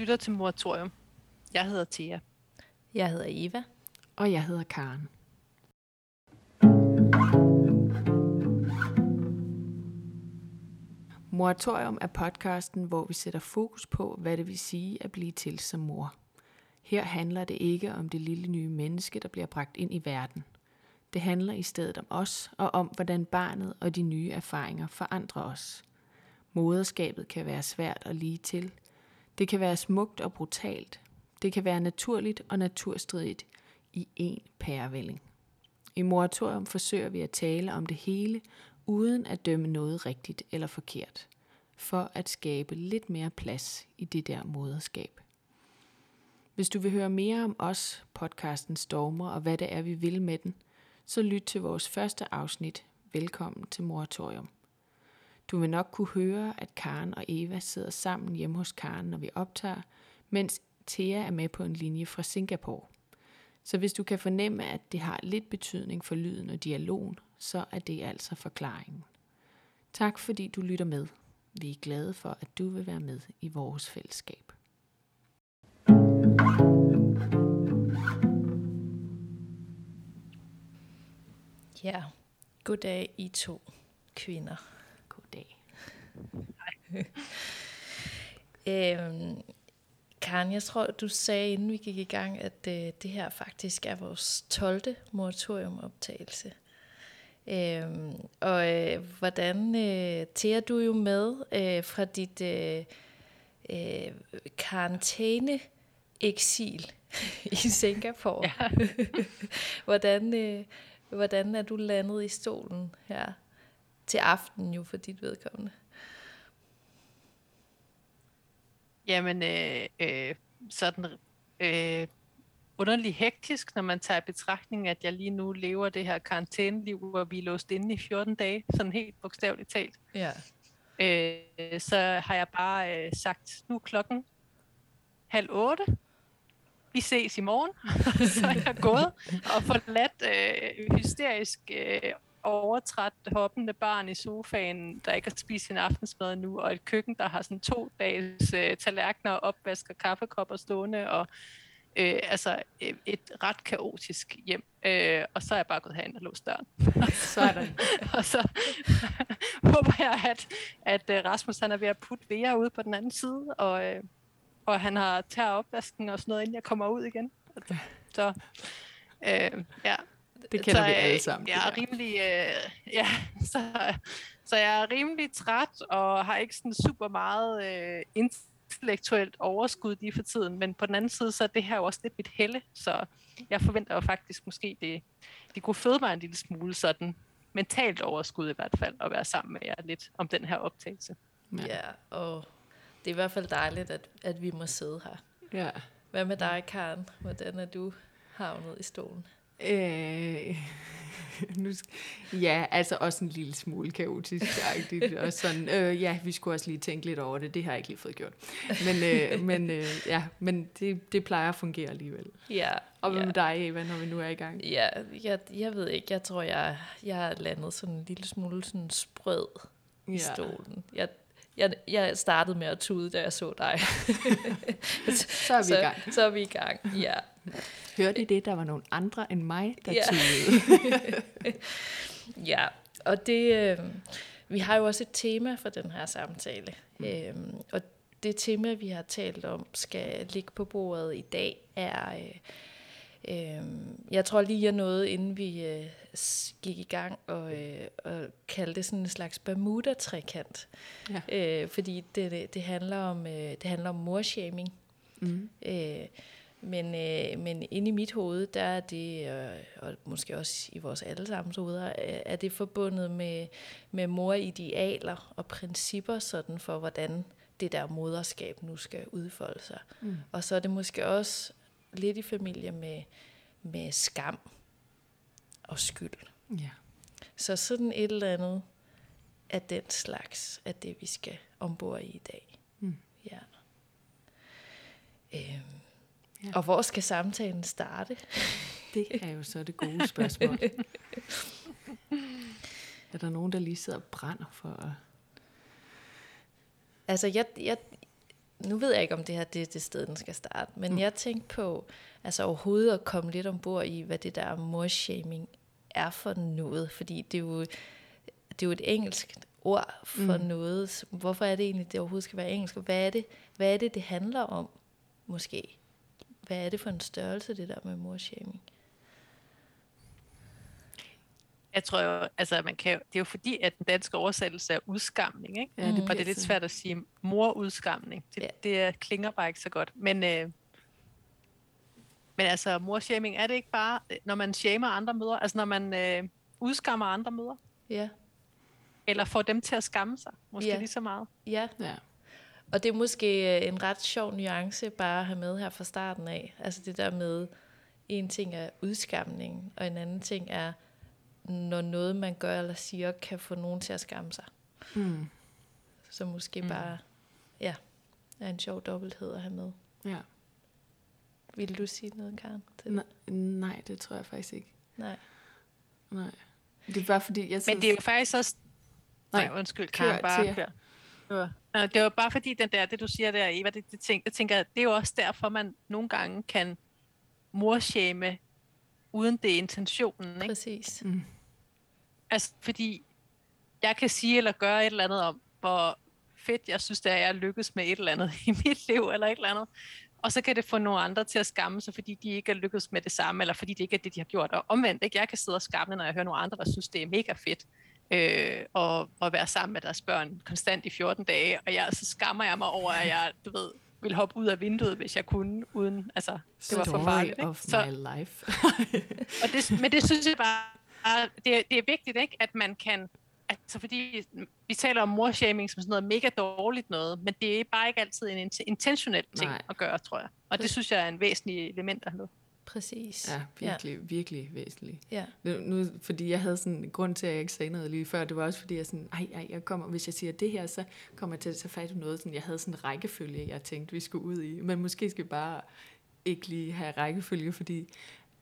lytter til Moratorium. Jeg hedder Thea. Jeg hedder Eva. Og jeg hedder Karen. Moratorium er podcasten, hvor vi sætter fokus på, hvad det vil sige at blive til som mor. Her handler det ikke om det lille nye menneske, der bliver bragt ind i verden. Det handler i stedet om os og om, hvordan barnet og de nye erfaringer forandrer os. Moderskabet kan være svært og lige til. Det kan være smukt og brutalt. Det kan være naturligt og naturstridigt i én pærevælling. I moratorium forsøger vi at tale om det hele, uden at dømme noget rigtigt eller forkert, for at skabe lidt mere plads i det der moderskab. Hvis du vil høre mere om os, podcasten Stormer og hvad det er, vi vil med den, så lyt til vores første afsnit, Velkommen til Moratorium. Du vil nok kunne høre, at Karen og Eva sidder sammen hjemme hos Karen, når vi optager, mens Thea er med på en linje fra Singapore. Så hvis du kan fornemme, at det har lidt betydning for lyden og dialogen, så er det altså forklaringen. Tak fordi du lytter med. Vi er glade for, at du vil være med i vores fællesskab. Ja, goddag I to kvinder. Goddag. øhm, Karen, jeg tror, du sagde, inden vi gik i gang, at øh, det her faktisk er vores 12. moratoriumoptagelse. Øhm, og øh, hvordan øh, tager du jo med øh, fra dit øh, øh, karantæne-eksil i Singapore? Ja. hvordan, øh, hvordan er du landet i stolen her til aften jo for dit vedkommende? Jamen, øh, øh, sådan øh, underlig hektisk, når man tager i betragtning, at jeg lige nu lever det her karantæneliv, hvor vi er låst inde i 14 dage, sådan helt bogstaveligt talt. Ja. Øh, så har jeg bare øh, sagt, nu klokken halv otte. Vi ses i morgen. så er jeg gået og forladt øh, hysterisk øh, overtræt hoppende barn i sofaen, der ikke har spist sin aftensmad nu, og et køkken, der har sådan to dages øh, tallerkener, opvask og kaffekopper stående, og øh, altså øh, et ret kaotisk hjem. Øh, og så er jeg bare gået herind og låst døren. Sådan. og så håber jeg, at, at øh, Rasmus han er ved at putte Vera ud på den anden side, og, øh, og han har taget opvasken og sådan noget, inden jeg kommer ud igen. Så øh, ja, det kender så, vi alle sammen. Jeg er rimelig, øh, ja, så, så jeg er rimelig træt og har ikke sådan super meget øh, intellektuelt overskud lige for tiden, men på den anden side, så er det her jo også lidt mit helle, så jeg forventer jo faktisk måske, det, det kunne føde mig en lille smule sådan mentalt overskud i hvert fald, at være sammen med jer lidt om den her optagelse. Ja, ja og det er i hvert fald dejligt, at, at vi må sidde her. Ja. Hvad med dig, Karen? Hvordan er du havnet i stolen? Øh, nu, ja, altså også en lille smule kaotisk. og sådan, øh, ja, vi skulle også lige tænke lidt over det. Det har jeg ikke lige fået gjort. Men, øh, men, øh, ja, men det, det plejer at fungere alligevel. Ja. Og hvad ja. med dig, Eva, når vi nu er i gang? Ja, jeg, jeg ved ikke. Jeg tror, jeg, jeg er landet sådan en lille smule sådan sprød ja. i stolen. Jeg, jeg, jeg startede med at tude, da jeg så dig. så er vi så, i gang. Så er vi i gang, ja. Hørte I det? Der var nogle andre end mig, der ja. ja, og det, øh, vi har jo også et tema for den her samtale. Mm. Øhm, og det tema, vi har talt om, skal ligge på bordet i dag, er... Øh, øh, jeg tror lige, jeg nåede, inden vi øh, gik i gang, og, øh, og kaldte det sådan en slags Bermuda-trekant. Ja. Øh, fordi det, det, handler om, øh, det handler om morshaming. Mm. Øh, men, øh, men inde i mit hoved, der er det, øh, og måske også i vores allesammens hoveder, øh, er det forbundet med, med moridealer og principper sådan for, hvordan det der moderskab nu skal udfolde sig. Mm. Og så er det måske også lidt i familie med, med skam og skyld. Ja. Så sådan et eller andet af den slags, er det, vi skal ombord i i dag. Mm. Ja. Øhm, Ja. Og hvor skal samtalen starte? Det er jo så det gode spørgsmål. er der nogen, der lige sidder og brænder for at... Altså, jeg, jeg, nu ved jeg ikke, om det her det er det sted, den skal starte, men Mm. jeg tænkte på, altså overhovedet at komme lidt ombord i, hvad det der morshaming er for noget, fordi det er jo, det er jo et engelsk ord for Mm. noget. Hvorfor er det egentlig, det overhovedet skal være engelsk? Hvad er det, hvad er det, det handler om, måske? Hvad er det for en størrelse, det der med morshaming? Jeg tror jo, altså man kan jo, det er jo fordi, at den danske oversættelse er udskamning, ikke? Ja, det. Og det er lidt svært at sige morudskamning. Det, Ja. det er- klinger bare ikke så godt. Men, øh, men altså, morshaming, er det ikke bare, øh, når man shamer andre mødre, altså når man øh, udskammer andre mødre, Ja, eller får dem til at skamme sig, måske Ja. lige så meget? ja. Ja. Og det er måske øh, en ret sjov nuance bare at have med her fra starten af. Altså det der med, en ting er udskamning, og en anden ting er, når noget man gør eller siger, kan få nogen til at skamme sig. Mm. Så måske Mm. bare, ja, er en sjov dobbelthed at have med. ja. Vil du sige noget, Karen? Til? Nej, nej, det tror jeg faktisk ikke. Nej. Nej. Det er bare fordi, jeg Men det er jo faktisk også... Nej, Nej, undskyld, kør, Karen, bare Thea. kør. Det var, Nå, det var bare fordi, den der, det du siger der, Eva, det, det, tænker, jeg tænker, det er jo også derfor, man nogle gange kan morshame, uden det er intentionen. Ikke? Præcis. Mm. Altså, fordi jeg kan sige eller gøre et eller andet om, hvor fedt jeg synes, det er, at jeg lykkes med et eller andet i mit liv, eller et eller andet. Og så kan det få nogle andre til at skamme sig, fordi de ikke er lykkedes med det samme, eller fordi det ikke er det, de har gjort. Og omvendt, ikke? jeg kan sidde og skamme, når jeg hører nogle andre, der synes, det er mega fedt øh, og, at være sammen med deres børn konstant i 14 dage. Og jeg, så skammer jeg mig over, at jeg, du ved, ville hoppe ud af vinduet, hvis jeg kunne, uden, altså, det var for Story farligt. Ikke? of Så, my life. og det, men det synes jeg bare, det, er- det er vigtigt, ikke, at man kan, altså fordi vi taler om morshaming som sådan noget mega dårligt noget, men det er bare ikke altid en int- intentionel ting Nej. at gøre, tror jeg. Og det synes jeg er en væsentlig element have med. Præcis. Ja, virkelig, ja. virkelig væsentligt. Ja. Nu, fordi jeg havde sådan en grund til, at jeg ikke sagde noget lige før, det var også fordi, jeg sådan, ej, ej, jeg kommer, hvis jeg siger det her, så kommer jeg til at tage fat i noget, sådan, jeg havde sådan en rækkefølge, jeg tænkte, vi skulle ud i. Men måske skal vi bare ikke lige have rækkefølge, fordi,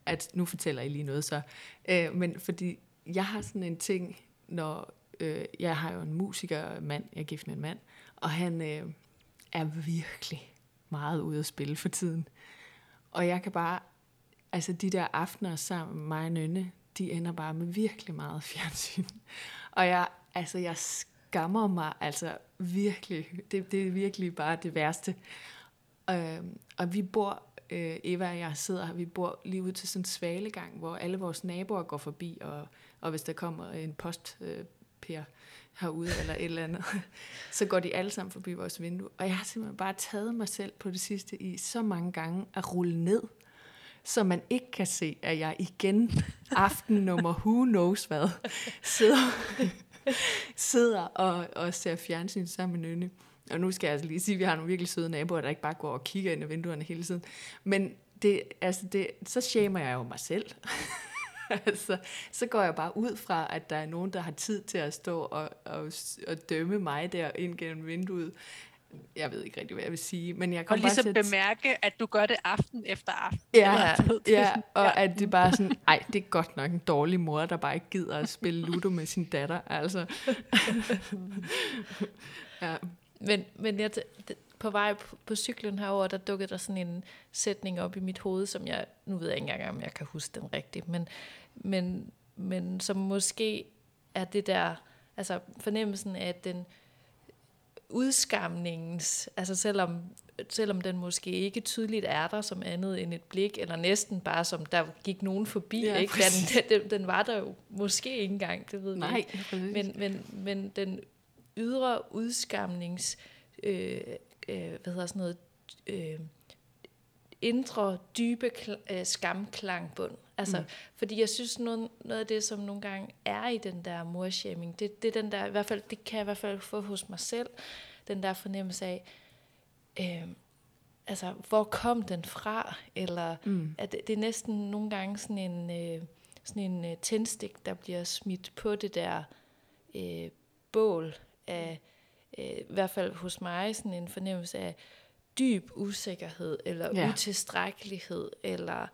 at nu fortæller jeg lige noget så. Øh, men fordi, jeg har sådan en ting, når, øh, jeg har jo en musiker mand, jeg er gift med en mand, og han øh, er virkelig meget ude at spille for tiden. Og jeg kan bare, altså de der aftener sammen med mig og Nynne, de ender bare med virkelig meget fjernsyn. Og jeg, altså jeg skammer mig altså virkelig. Det, det er virkelig bare det værste. Øh, og vi bor, øh, Eva og jeg sidder her, vi bor lige ud til sådan en svalegang, hvor alle vores naboer går forbi, og, og hvis der kommer en post, øh, per herude eller et eller andet, så går de alle sammen forbi vores vindue. Og jeg har simpelthen bare taget mig selv på det sidste i så mange gange at rulle ned, så man ikke kan se, at jeg igen aften nummer who knows hvad, sidder, sidder og, og ser fjernsyn sammen med Nynne. Og nu skal jeg altså lige sige, at vi har nogle virkelig søde naboer, der ikke bare går og kigger ind ad vinduerne hele tiden. Men det, altså det, så shamer jeg jo mig selv. altså, så går jeg bare ud fra, at der er nogen, der har tid til at stå og, og, og dømme mig der ind gennem vinduet. Jeg ved ikke rigtig, hvad jeg vil sige, men jeg Og kommer bare ligesom til at... bemærke, at du gør det aften efter aften. Ja, Eller, er ja, sådan- og at det bare sådan, ej, det er godt nok en dårlig mor, der bare ikke gider at spille Ludo med sin datter, altså. ja, Men, men jeg, på vej på, på cyklen herover, der dukkede der sådan en sætning op i mit hoved, som jeg, nu ved jeg ikke engang, om jeg kan huske den rigtigt, men, men, men som måske er det der, altså fornemmelsen af at den udskamningens, altså selvom, selvom den måske ikke tydeligt er der som andet end et blik, eller næsten bare som der gik nogen forbi, Ja, ikke? Den, den, den var der jo måske ikke engang, det ved nej, ikke. præcis. Men, men, men den ydre udskamnings, øh, øh, hvad hedder sådan noget, øh, indre, dybe kl- øh, skamklangbund. Altså, mm. fordi jeg synes, noget, noget af det, som nogle gange er i den der morshaming, det, det er den der, i hvert fald, det kan jeg i hvert fald få hos mig selv, den der fornemmelse af, øh, altså, hvor kom den fra? Eller Mm. at det, det er næsten nogle gange sådan en, øh, sådan en øh, tændstik, der bliver smidt på det der øh, bål af, øh, i hvert fald hos mig, sådan en fornemmelse af dyb usikkerhed, eller Ja. ja. utilstrækkelighed, eller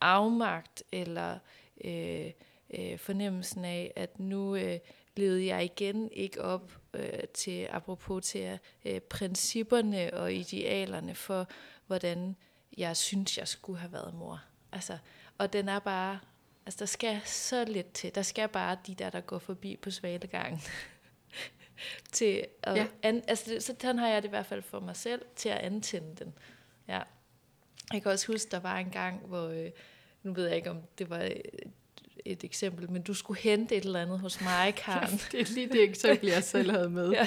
afmagt, eller øh, øh, fornemmelsen af, at nu øh, levede jeg igen ikke op øh, til apropos til øh, principperne og idealerne for, hvordan jeg synes, jeg skulle have været mor. Altså, og den er bare, altså der skal så lidt til. Der skal bare de der, der går forbi på svalegangen. til at, ja. an, altså så den har jeg det i hvert fald for mig selv, til at antænde den. Ja. Jeg kan også huske, der var en gang, hvor, øh, nu ved jeg ikke, om det var et eksempel, men du skulle hente et eller andet hos mig, Karen. det er lige det eksempel, jeg selv havde med. ja.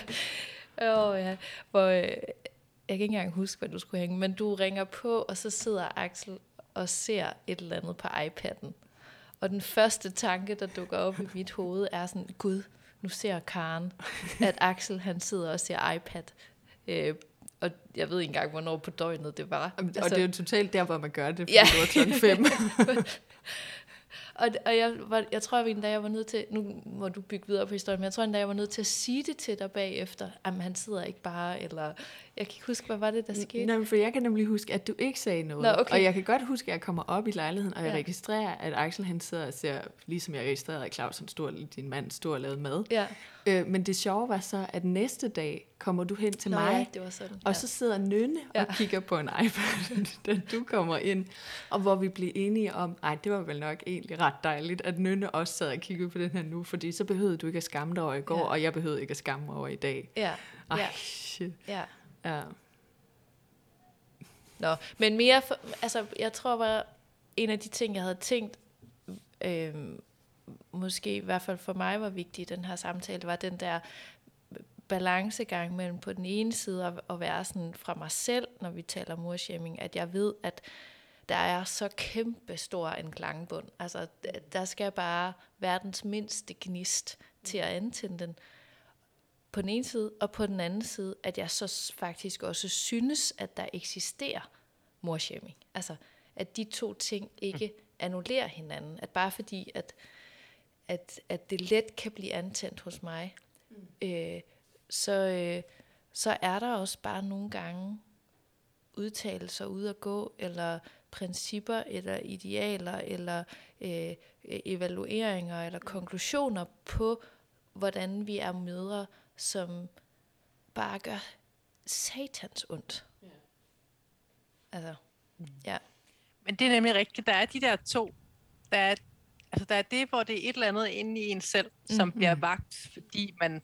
Oh, ja. Hvor, øh, jeg kan ikke engang huske, hvad du skulle hænge, men du ringer på, og så sidder Axel og ser et eller andet på iPad'en. Og den første tanke, der dukker op i mit hoved, er sådan, Gud, nu ser Karen, at Axel han sidder og ser iPad. Øh, og jeg ved ikke engang, hvornår på døgnet det var. Og altså, det er jo totalt der, hvor man gør det, fordi ja. det var klokken fem. Og, og jeg, var, jeg tror, en dag jeg var nødt til, nu må du bygge videre på historien, men jeg tror en dag jeg var nødt til at sige det til dig bagefter, at han sidder ikke bare, eller jeg kan ikke huske, hvad var det, der skete? Nej, for jeg kan nemlig huske, at du ikke sagde noget. Nå, okay. Og jeg kan godt huske, at jeg kommer op i lejligheden, og jeg ja. registrerer, at Axel han sidder og ser, ligesom jeg registrerede, at Claus, han stor, din mand, stod og lavede mad. Ja. Øh, men det sjove var så, at næste dag kommer du hen til Nå, mig, ja, det var sådan, ja. og så sidder Nynne ja. og kigger på en iPad, da du kommer ind, og hvor vi bliver enige om, nej, det var vel nok egentlig ret dejligt, at Nynne også sad og kiggede på den her nu, fordi så behøvede du ikke at skamme dig over i går, ja. og jeg behøvede ikke at skamme mig over i dag. Ja. Ej, ja. shit. Ja. Ja. Nå, men mere, for, altså jeg tror var en af de ting, jeg havde tænkt, øh, måske i hvert fald for mig var vigtigt i den her samtale, var den der balancegang mellem på den ene side at være sådan fra mig selv, når vi taler morshaming, at jeg ved, at der er så kæmpe stor en klangbund. Altså, der skal bare verdens mindste gnist til at antænde den på den ene side, og på den anden side, at jeg så faktisk også synes, at der eksisterer morshaming. Altså, at de to ting ikke annullerer hinanden. At bare fordi, at, at, at det let kan blive antændt hos mig, mm. øh, så, øh, så er der også bare nogle gange udtalelser ud at gå, eller principper, eller idealer, eller øh, evalueringer, eller konklusioner på, hvordan vi er mødre, som bare gør satans ondt. Ja. Altså, mm. ja. Men det er nemlig rigtigt. Der er de der to. Der er, altså, der er det, hvor det er et eller andet inde i en selv, som mm-hmm. bliver vagt, fordi man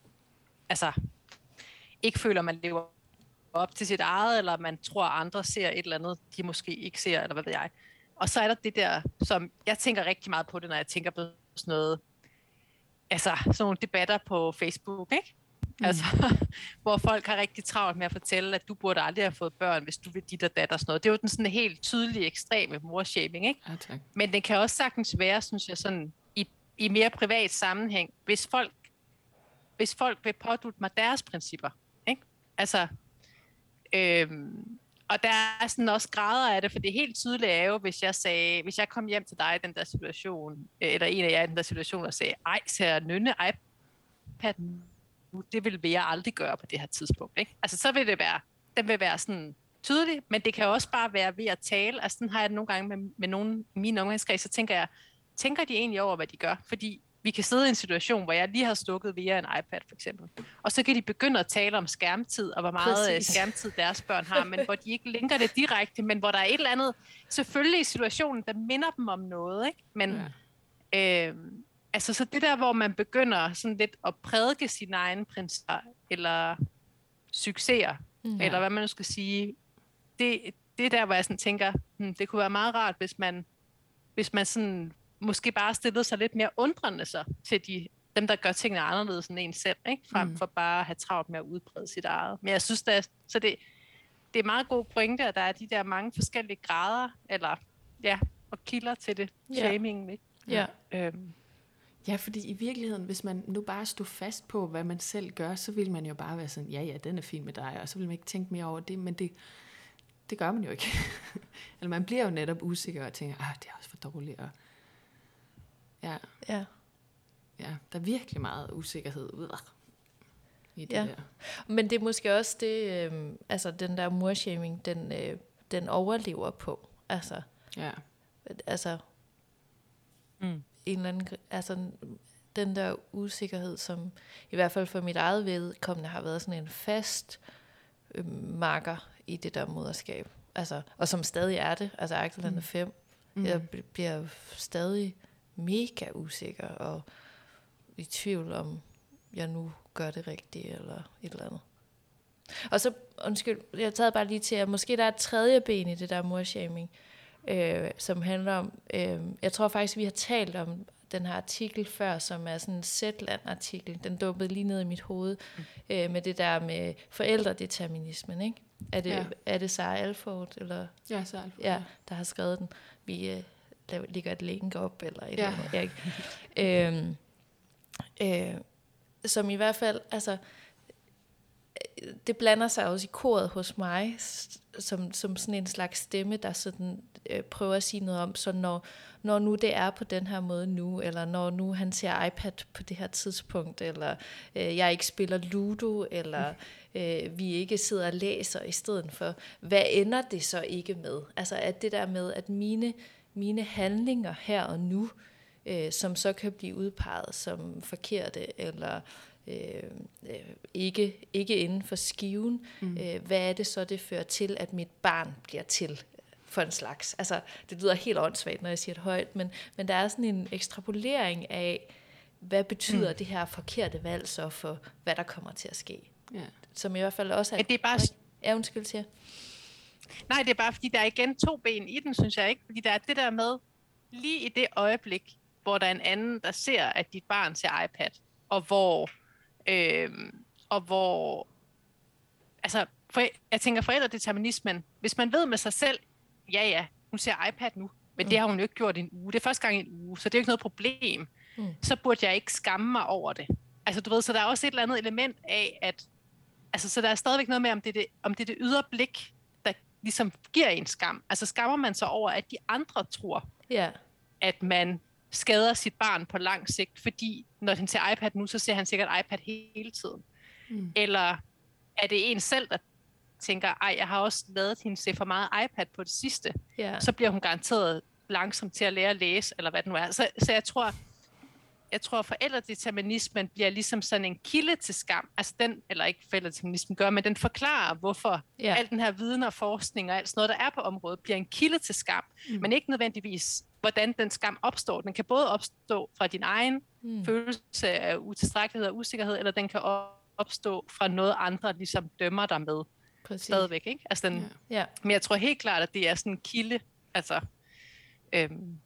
altså, ikke føler, man lever op til sit eget, eller man tror, at andre ser et eller andet, de måske ikke ser, eller hvad ved jeg. Og så er der det der, som jeg tænker rigtig meget på det, når jeg tænker på sådan noget, altså sådan nogle debatter på Facebook, ikke? Mm. Altså, hvor folk har rigtig travlt med at fortælle, at du burde aldrig have fået børn, hvis du vil dit og dat og sådan noget. Det er jo den sådan helt tydelige, ekstreme morshaming, ikke? Ja, tak. Men den kan også sagtens være, synes jeg, sådan i, i mere privat sammenhæng, hvis folk, hvis folk vil pådute mig deres principper, ikke? Altså, øhm, og der er sådan også grader af det, for det helt tydelige er jo, hvis jeg sagde, hvis jeg kom hjem til dig i den der situation, øh, eller en af jer i den der situation, og sagde, ej, ser nynne iPad det vil jeg aldrig gøre på det her tidspunkt. Ikke? Altså, så vil det være, den vil være sådan tydelig, men det kan også bare være ved at tale. Altså, sådan har jeg det nogle gange med, med nogle i mine omgangskreds, så tænker jeg, tænker de egentlig over, hvad de gør? Fordi vi kan sidde i en situation, hvor jeg lige har stukket via en iPad for eksempel, og så kan de begynde at tale om skærmtid, og hvor meget øh, Præcis. skærmtid deres børn har, men hvor de ikke linker det direkte, men hvor der er et eller andet, selvfølgelig i situationen, der minder dem om noget, ikke? Men, ja. øh, altså så det der, hvor man begynder sådan lidt at prædike sine egne principper, eller succeser, mm. eller hvad man nu skal sige, det, det er der, hvor jeg sådan tænker, hmm, det kunne være meget rart, hvis man, hvis man sådan, måske bare stillede sig lidt mere undrende sig til de, dem, der gør tingene anderledes end en selv, ikke? frem mm. for bare at have travlt med at udbrede sit eget. Men jeg synes, er, så det, det er meget god pointe, at der er de der mange forskellige grader, eller ja, og kilder til det, ja. shaming. Ikke? Ja. Øhm, Ja, fordi i virkeligheden, hvis man nu bare stod fast på, hvad man selv gør, så vil man jo bare være sådan, ja, ja, den er fin med dig, og så vil man ikke tænke mere over det, men det, det gør man jo ikke. Eller man bliver jo netop usikker og tænker, ah, det er også for dårligt. Og ja. ja. Ja, der er virkelig meget usikkerhed ud i det ja. der. Men det er måske også det, øh, altså den der morshaming, den, øh, den overlever på. Altså, ja. altså mm en eller anden, altså, den der usikkerhed, som i hvert fald for mit eget vedkommende har været sådan en fast øh, marker i det der moderskab. Altså, og som stadig er det. Altså Axel mm. er fem. Mm. Jeg bliver stadig mega usikker og i tvivl om, jeg nu gør det rigtigt eller et eller andet. Og så, undskyld, jeg taget bare lige til, at måske der er et tredje ben i det der morshaming, øh, som handler om, øh, jeg tror faktisk, vi har talt om den her artikel før, som er sådan en Zetland-artikel. Den dumpede lige ned i mit hoved mm. øh, med det der med forældredeterminismen, ikke? Er det, ja. er det Sarah Alford? Eller? Ja, Sarah Alford. Ja, der har skrevet den. Vi øh, lægger et link op, eller et ja. eller andet. Jeg, øhm, øh, som i hvert fald, altså, det blander sig også i koret hos mig, som, som sådan en slags stemme, der sådan øh, prøver at sige noget om, så når, når nu det er på den her måde nu, eller når nu han ser iPad på det her tidspunkt, eller øh, jeg ikke spiller Ludo, eller øh, vi ikke sidder og læser i stedet for, hvad ender det så ikke med? Altså at det der med, at mine, mine handlinger her og nu, øh, som så kan blive udpeget som forkerte, eller øh, øh, ikke, ikke inden for skiven, mm. øh, hvad er det så, det fører til, at mit barn bliver til for en slags. Altså, det lyder helt åndssvagt, når jeg siger det højt, men, men der er sådan en ekstrapolering af, hvad betyder mm. det her forkerte valg så for, hvad der kommer til at ske. Ja. Som i hvert fald også er... Ja, det er bare... Ja, undskyld til Nej, det er bare, fordi der er igen to ben i den, synes jeg ikke. Fordi der er det der med, lige i det øjeblik, hvor der er en anden, der ser, at dit barn ser iPad, og hvor Øh, og hvor, altså, for, jeg tænker forældredeterminismen, hvis man ved med sig selv, ja ja, hun ser iPad nu, men mm. det har hun jo ikke gjort i en uge. Det er første gang i en uge, så det er jo ikke noget problem. Mm. Så burde jeg ikke skamme mig over det. Altså du ved, så der er også et eller andet element af, at altså, så der er stadigvæk noget med, om det er det, om det, er det ydre blik, ligesom giver en skam. Altså skammer man sig over, at de andre tror, yeah. at man skader sit barn på lang sigt, fordi når han ser iPad nu, så ser han sikkert iPad hele tiden. Mm. Eller er det en selv, der tænker, ej, jeg har også lavet hende se for meget iPad på det sidste, yeah. så bliver hun garanteret langsomt til at lære at læse, eller hvad det nu er. Så, så jeg tror, jeg tror, forældredeterminismen bliver ligesom sådan en kilde til skam. Altså den, eller ikke forældredeterminismen gør, men den forklarer, hvorfor yeah. al den her viden og forskning og alt sådan noget, der er på området, bliver en kilde til skam. Mm. Men ikke nødvendigvis hvordan den skam opstår. Den kan både opstå fra din egen mm. følelse af utilstrækkelighed og usikkerhed, eller den kan opstå fra noget andre ligesom dømmer dig med. Præcis. Stadigvæk, ikke? Altså den, ja. Men jeg tror helt klart, at det er sådan en kilde, altså øhm,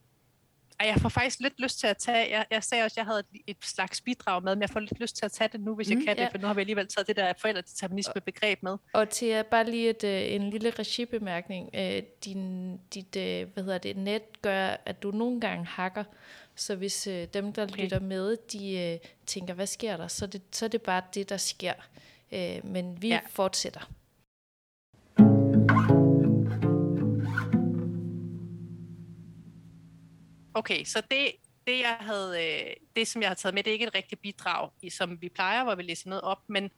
jeg får faktisk lidt lyst til at tage, jeg, jeg sagde også, at jeg havde et, et slags bidrag med, men jeg får lidt lyst til at tage det nu, hvis mm, jeg kan ja. det, for nu har vi alligevel taget det der forældredeterminisme begreb med. Og til bare lige et, øh, en lille regibemærkning. Øh, din, dit øh, hvad hedder det, net gør, at du nogle gange hakker, så hvis dem, der okay. lytter med, de tænker, hvad sker der, så er det, så er det bare det, der sker. men vi ja. fortsætter. Okay, så det, det, jeg havde, øh, det, som jeg har taget med, det er ikke et rigtigt bidrag, som vi plejer, hvor vi læser noget op, men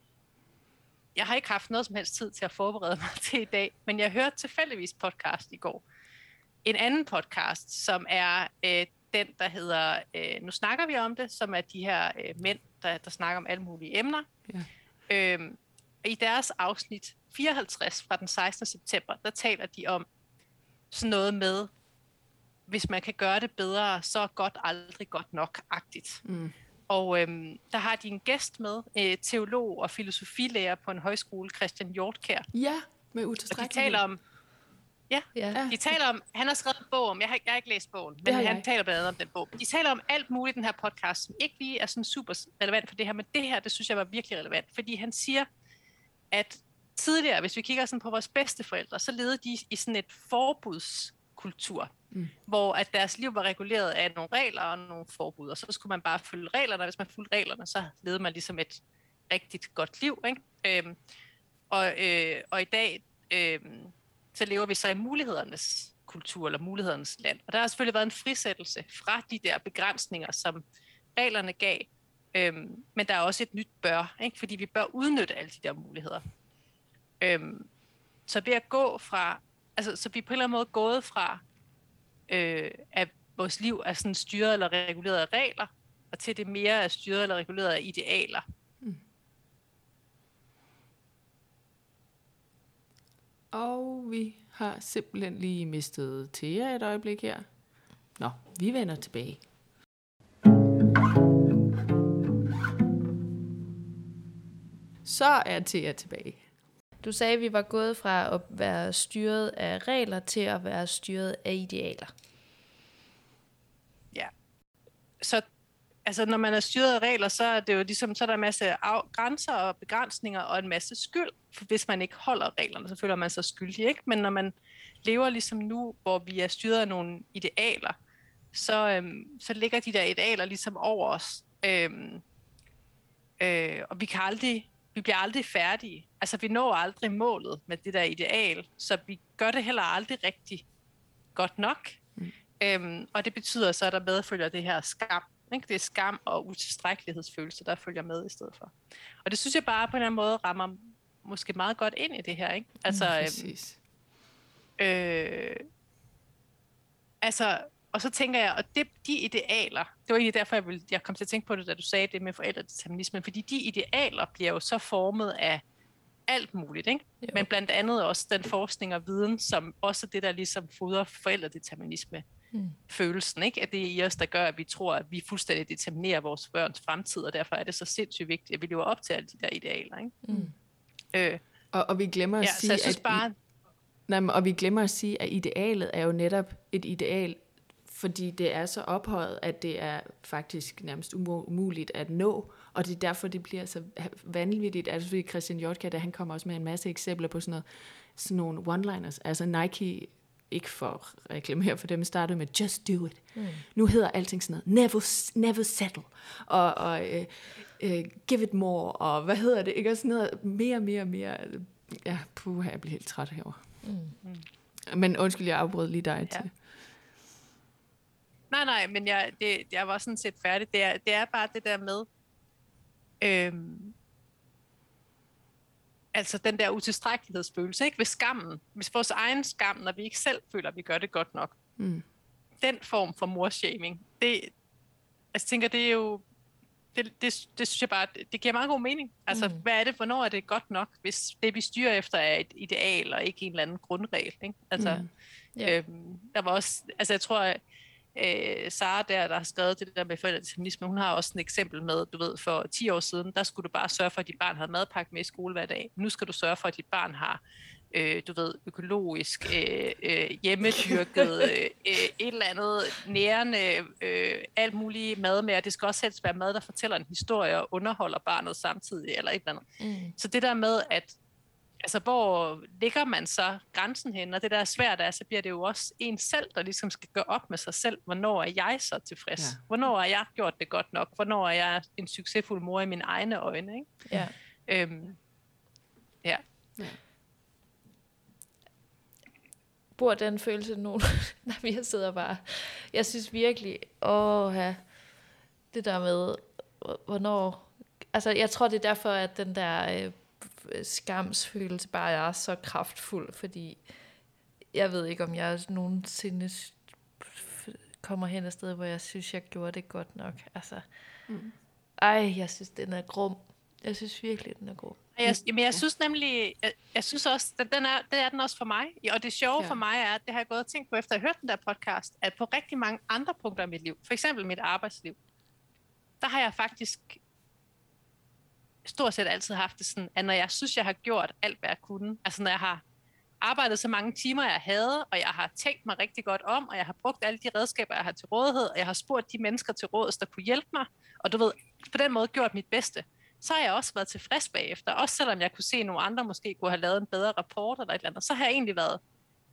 jeg har ikke haft noget som helst tid til at forberede mig til i dag, men jeg hørte tilfældigvis podcast i går. En anden podcast, som er øh, den, der hedder øh, Nu snakker vi om det, som er de her øh, mænd, der, der snakker om alle mulige emner. Ja. Øhm, I deres afsnit 54 fra den 16. september, der taler de om sådan noget med, hvis man kan gøre det bedre, så er godt aldrig godt nok-agtigt. Mm. Og øhm, der har de en gæst med, øh, teolog og filosofilærer på en højskole, Christian Hjortkær. Ja, med utilstrækkelighed. Og de taler om, ja, ja, de taler om, han har skrevet en bog om, jeg har, jeg har ikke læst bogen, men han jeg. taler blandt andet om den bog. De taler om alt muligt i den her podcast, som ikke lige er sådan super relevant for det her, men det her, det synes jeg var virkelig relevant, fordi han siger, at tidligere, hvis vi kigger sådan på vores bedste forældre, så levede de i sådan et forbudskultur mm. hvor at deres liv var reguleret af nogle regler og nogle forbud, og så skulle man bare følge reglerne, og hvis man fulgte reglerne, så levede man ligesom et rigtigt godt liv. Ikke? Øhm, og, øh, og i dag, øh, så lever vi så i mulighedernes kultur, eller mulighedernes land. Og der har selvfølgelig været en frisættelse fra de der begrænsninger, som reglerne gav, øhm, men der er også et nyt bør, ikke? fordi vi bør udnytte alle de der muligheder. Øhm, så ved at gå fra, altså så vi på en eller anden måde gået fra øh, at vores liv er sådan styret eller reguleret af regler, og til det mere er styret eller reguleret af idealer. Mm. Og vi har simpelthen lige mistet Thea et øjeblik her. Nå, vi vender tilbage. Så er Thea tilbage. Du sagde, at vi var gået fra at være styret af regler til at være styret af idealer. Ja. Så altså, når man er styret af regler, så er det jo ligesom, så er der en masse af, grænser og begrænsninger og en masse skyld. For hvis man ikke holder reglerne, så føler man sig skyldig, ikke? Men når man lever ligesom nu, hvor vi er styret af nogle idealer, så, øhm, så ligger de der idealer ligesom over os. Øhm, øh, og vi kan aldrig, vi bliver aldrig færdige. Altså, vi når aldrig målet med det der ideal, så vi gør det heller aldrig rigtig godt nok. Mm. Øhm, og det betyder så, at der medfølger det her skam. Ikke? Det er skam og utilstrækkelighedsfølelse, der følger med i stedet for. Og det synes jeg bare på en eller anden måde rammer måske meget godt ind i det her. Ikke? Altså, mm, præcis. Øh, altså, og så tænker jeg, og det, de idealer, det var egentlig derfor, jeg, ville, jeg kom til at tænke på det, da du sagde det med forældredeterminismen, fordi de idealer bliver jo så formet af alt muligt, ikke? men blandt andet også den forskning og viden, som også det, der ligesom fodrer forældredeterminisme, mm. følelsen, ikke? at det er i os, der gør, at vi tror, at vi fuldstændig determinerer vores børns fremtid, og derfor er det så sindssygt vigtigt, at vi lever op til alle de der idealer. Ikke? Mm. Øh, og, og vi glemmer at ja, sige, at bare, Nej, og vi glemmer at sige, at idealet er jo netop et ideal, fordi det er så ophøjet, at det er faktisk nærmest umuligt at nå, og det er derfor, det bliver så vanvittigt. Altså fordi Christian Jortka, der han kommer også med en masse eksempler på sådan, noget, sådan nogle one-liners. Altså Nike, ikke for at reklamere for dem, startede med just do it. Mm. Nu hedder alting sådan noget, never, never settle, og, og uh, uh, give it more, og hvad hedder det, ikke? Og sådan noget mere, mere, mere, ja, puh, jeg bliver helt træt herovre. Mm. Men undskyld, jeg afbrød lige dig ja. til. Nej, nej, men jeg, det, jeg var sådan set færdig. Det er, det er bare det der med, øhm, altså den der utilstrækkelighedsfølelse, ikke? Ved skammen, hvis vores egen skam, når vi ikke selv føler, at vi gør det godt nok. Mm. Den form for morshaming, det, altså jeg tænker, det er jo, det, det, det synes jeg bare, det, giver meget god mening. Altså, mm. hvad er det, hvornår er det godt nok, hvis det, vi styrer efter, er et ideal, og ikke en eller anden grundregel, ikke? Altså, mm. yeah. øhm, der var også, altså jeg tror, øh, Sara der, der har skrevet det der med forældredeterminisme, hun har også et eksempel med, du ved, for 10 år siden, der skulle du bare sørge for, at dit barn havde madpakke med i skole hver dag. Nu skal du sørge for, at dit barn har øh, du ved, økologisk, øh, øh, hjemmedyrket, øh, øh, et eller andet nærende, øh, alt muligt mad med, og det skal også helst være mad, der fortæller en historie og underholder barnet samtidig, eller et eller andet. Mm. Så det der med, at altså, hvor ligger man så grænsen hen, og det der er svært er, så bliver det jo også en selv, der ligesom skal gøre op med sig selv, hvornår er jeg så tilfreds? Ja. Hvornår har jeg gjort det godt nok? Hvornår er jeg en succesfuld mor i mine egne øjne? Ikke? Ja. Øhm, ja. ja bor den følelse nogen, når vi sidder bare. Jeg synes virkelig, åh, ja, det der med, hvornår... Altså, jeg tror, det er derfor, at den der øh, skamsfølelse bare er så kraftfuld, fordi jeg ved ikke, om jeg nogensinde kommer hen et sted, hvor jeg synes, jeg gjorde det godt nok. Altså, mm. ej, jeg synes, den er grum. Jeg synes virkelig, den er god. Jeg, jamen, jeg synes nemlig, jeg, jeg synes også, at den er, det er den også for mig. Og det sjove ja. for mig er, at det har jeg gået og tænkt på, efter at have hørt den der podcast, at på rigtig mange andre punkter i mit liv, for eksempel mit arbejdsliv, der har jeg faktisk stort set altid haft det sådan, at når jeg synes, jeg har gjort alt, hvad jeg kunne, altså når jeg har arbejdet så mange timer, jeg havde, og jeg har tænkt mig rigtig godt om, og jeg har brugt alle de redskaber, jeg har til rådighed, og jeg har spurgt de mennesker til råds, der kunne hjælpe mig, og du ved, på den måde gjort mit bedste, så har jeg også været tilfreds bagefter. Også selvom jeg kunne se, at nogle andre måske kunne have lavet en bedre rapport eller et eller andet, så har jeg egentlig været,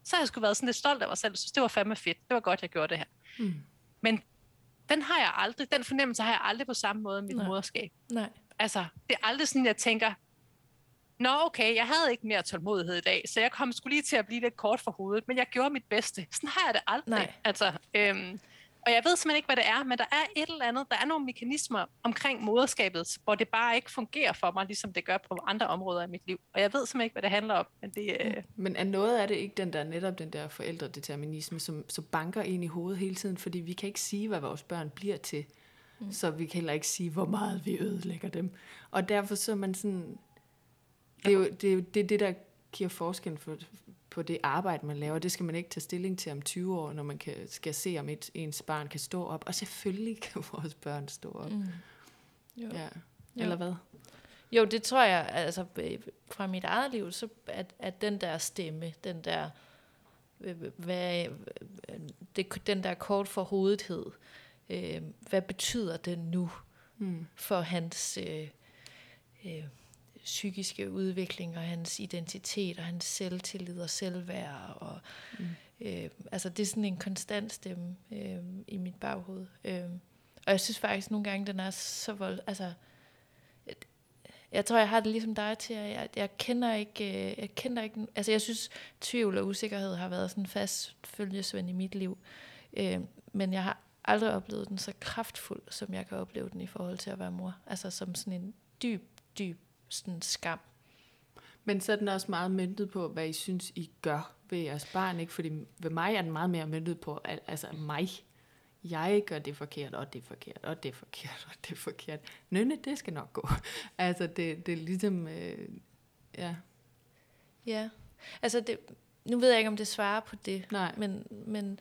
så har jeg sgu været sådan lidt stolt af mig selv. Så det var fandme fedt. Det var godt, jeg gjorde det her. Mm. Men den har jeg aldrig, den fornemmelse har jeg aldrig på samme måde i mit Nej. moderskab. Nej. Altså, det er aldrig sådan, jeg tænker, Nå, okay, jeg havde ikke mere tålmodighed i dag, så jeg kom skulle lige til at blive lidt kort for hovedet, men jeg gjorde mit bedste. Sådan har jeg det aldrig. Nej. Altså, øhm, og jeg ved simpelthen ikke, hvad det er, men der er et eller andet, der er nogle mekanismer omkring moderskabet, hvor det bare ikke fungerer for mig, ligesom det gør på andre områder i mit liv. Og jeg ved simpelthen ikke, hvad det handler om. Men, det, øh... men er noget af det ikke den der, netop den der forældredeterminisme, som, som banker ind i hovedet hele tiden, fordi vi kan ikke sige, hvad vores børn bliver til. Mm. så vi kan heller ikke sige, hvor meget vi ødelægger dem. Og derfor så er man sådan, det er jo det, er jo, det, er det der giver forskel for, på det arbejde, man laver. Det skal man ikke tage stilling til om 20 år, når man kan, skal se, om et, ens barn kan stå op. Og selvfølgelig kan vores børn stå op. Mm. Jo. Ja. Eller jo. hvad? Jo, det tror jeg, altså fra mit eget liv, så at, at den der stemme, den der, hvad, det, den der kort for hovedhed, øh, hvad betyder det nu mm. for hans øh, øh, psykiske udvikling og hans identitet og hans selvtillid og selvværd og mm. øh, altså det er sådan en konstant stemme øh, i mit baghoved øh, og jeg synes faktisk nogle gange den er så vold altså jeg tror, jeg har det ligesom dig til, at jeg, jeg kender ikke, øh, jeg kender ikke, altså jeg synes, tvivl og usikkerhed har været sådan en fast følgesvend i mit liv. Øh, men jeg har aldrig oplevet den så kraftfuld, som jeg kan opleve den i forhold til at være mor. Altså som sådan en dyb, dyb sådan skam. Men så er den også meget myndet på, hvad I synes, I gør ved jeres barn, ikke? Fordi ved mig er den meget mere myndet på, altså mig jeg gør det forkert, og det er forkert, og det er forkert, og det er forkert. Nønne, det skal nok gå. altså, det, det er ligesom, øh, ja. Ja, altså, det, nu ved jeg ikke, om det svarer på det, Nej. Men, men,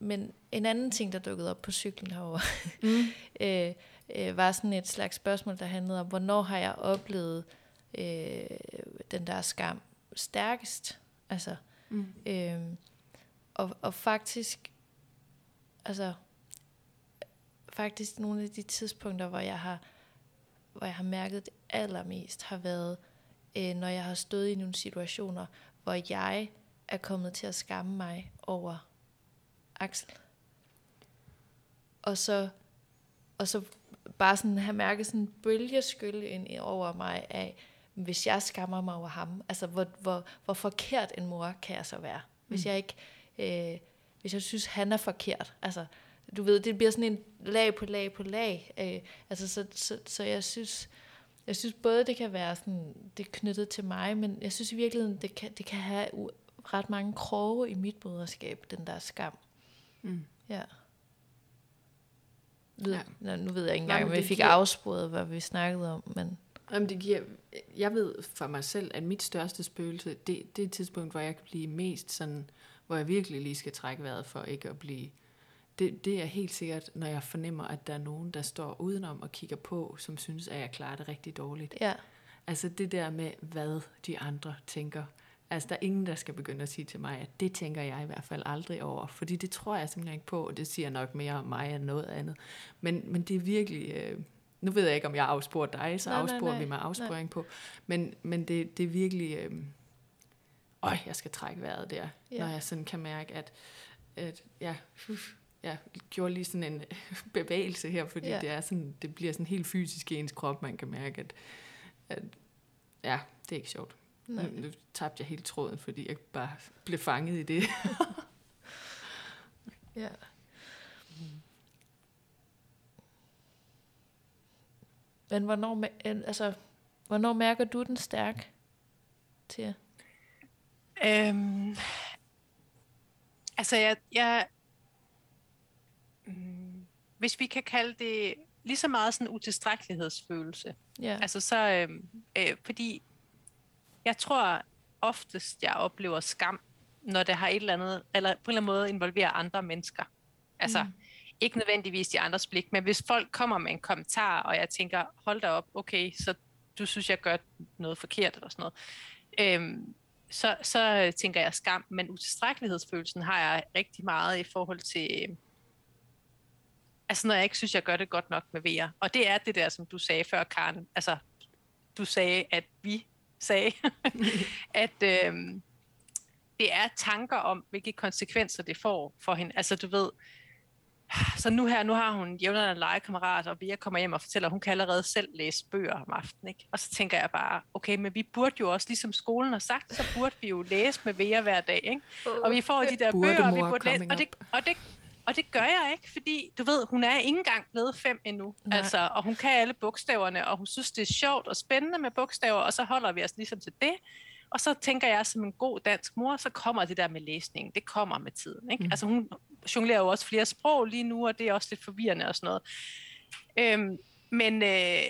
men en anden ting, der dukkede op på cyklen herovre, mm. øh, øh, var sådan et slags spørgsmål, der handlede om, hvornår har jeg oplevet øh, den der skam stærkest? Altså, mm. øh, og, og faktisk, altså, faktisk nogle af de tidspunkter, hvor jeg har, hvor jeg har mærket det allermest, har været, øh, når jeg har stået i nogle situationer, hvor jeg er kommet til at skamme mig over Axel. Og så, og så bare sådan have mærket sådan en bølgeskyld ind over mig af, hvis jeg skammer mig over ham, altså hvor, hvor, hvor forkert en mor kan jeg så være. Hvis mm. jeg ikke, øh, hvis jeg synes, han er forkert, altså du ved, det bliver sådan en lag på lag på lag. Øh, altså, så, så, så jeg synes, jeg synes både, det kan være sådan, det er knyttet til mig, men jeg synes i virkeligheden, det kan, det kan have ret mange kroge i mit moderskab, den der skam. Mm. Ja. Ved, ja. Nu ved jeg ikke engang, om vi fik giver... afsporet, hvad vi snakkede om, men... Jamen, det giver, jeg ved for mig selv, at mit største spøgelse, det, det er et tidspunkt, hvor jeg kan blive mest sådan, hvor jeg virkelig lige skal trække vejret for ikke at blive det, det er helt sikkert, når jeg fornemmer, at der er nogen, der står udenom og kigger på, som synes, at jeg klarer det rigtig dårligt. Ja. Altså det der med, hvad de andre tænker. Altså der er ingen, der skal begynde at sige til mig, at det tænker jeg i hvert fald aldrig over. Fordi det tror jeg simpelthen ikke på, og det siger nok mere om mig end noget andet. Men, men det er virkelig... Øh, nu ved jeg ikke, om jeg afsporer dig, så nej, afsporer nej, nej, vi mig afsporing nej. på. Men, men det, det er virkelig... Øh, øj, jeg skal trække vejret der, ja. når jeg sådan kan mærke, at, at ja, ja, gjorde lige sådan en bevægelse her, fordi ja. det, er sådan, det bliver sådan helt fysisk i ens krop, man kan mærke, at, at ja, det er ikke sjovt. Nu, nu tabte jeg helt tråden, fordi jeg bare blev fanget i det. ja. Men hvornår, altså, hvornår mærker du den stærk til? Øhm, altså, jeg, jeg, Mm, hvis vi kan kalde det lige så meget sådan en utilstrækkelighedsfølelse. Ja. Altså så, øh, øh, fordi jeg tror oftest, jeg oplever skam, når det har et eller andet, eller på en eller anden måde involverer andre mennesker. Altså, mm. ikke nødvendigvis de andres blik, men hvis folk kommer med en kommentar, og jeg tænker, hold da op, okay, så du synes, jeg gør noget forkert, eller sådan noget, øhm, så, så tænker jeg skam, men utilstrækkelighedsfølelsen har jeg rigtig meget i forhold til, altså når jeg ikke synes, jeg gør det godt nok med VR. Og det er det der, som du sagde før, Karen. Altså, du sagde, at vi sagde, at øh, det er tanker om, hvilke konsekvenser det får for hende. Altså du ved, så nu her, nu har hun jævnere en legekammerat, og vi kommer hjem og fortæller, at hun kan allerede selv læse bøger om aftenen. Ikke? Og så tænker jeg bare, okay, men vi burde jo også, ligesom skolen har sagt, så burde vi jo læse med VR hver dag. Ikke? Og vi får de der bøger, og vi burde læse, og det, og det og det gør jeg ikke, fordi du ved, hun er ikke engang blevet fem endnu. Altså, og hun kan alle bogstaverne, og hun synes, det er sjovt og spændende med bogstaver, og så holder vi os ligesom til det. Og så tænker jeg, som en god dansk mor, så kommer det der med læsning. Det kommer med tiden. Ikke? Mm. Altså hun jonglerer jo også flere sprog lige nu, og det er også lidt forvirrende og sådan noget. Øhm, men øh,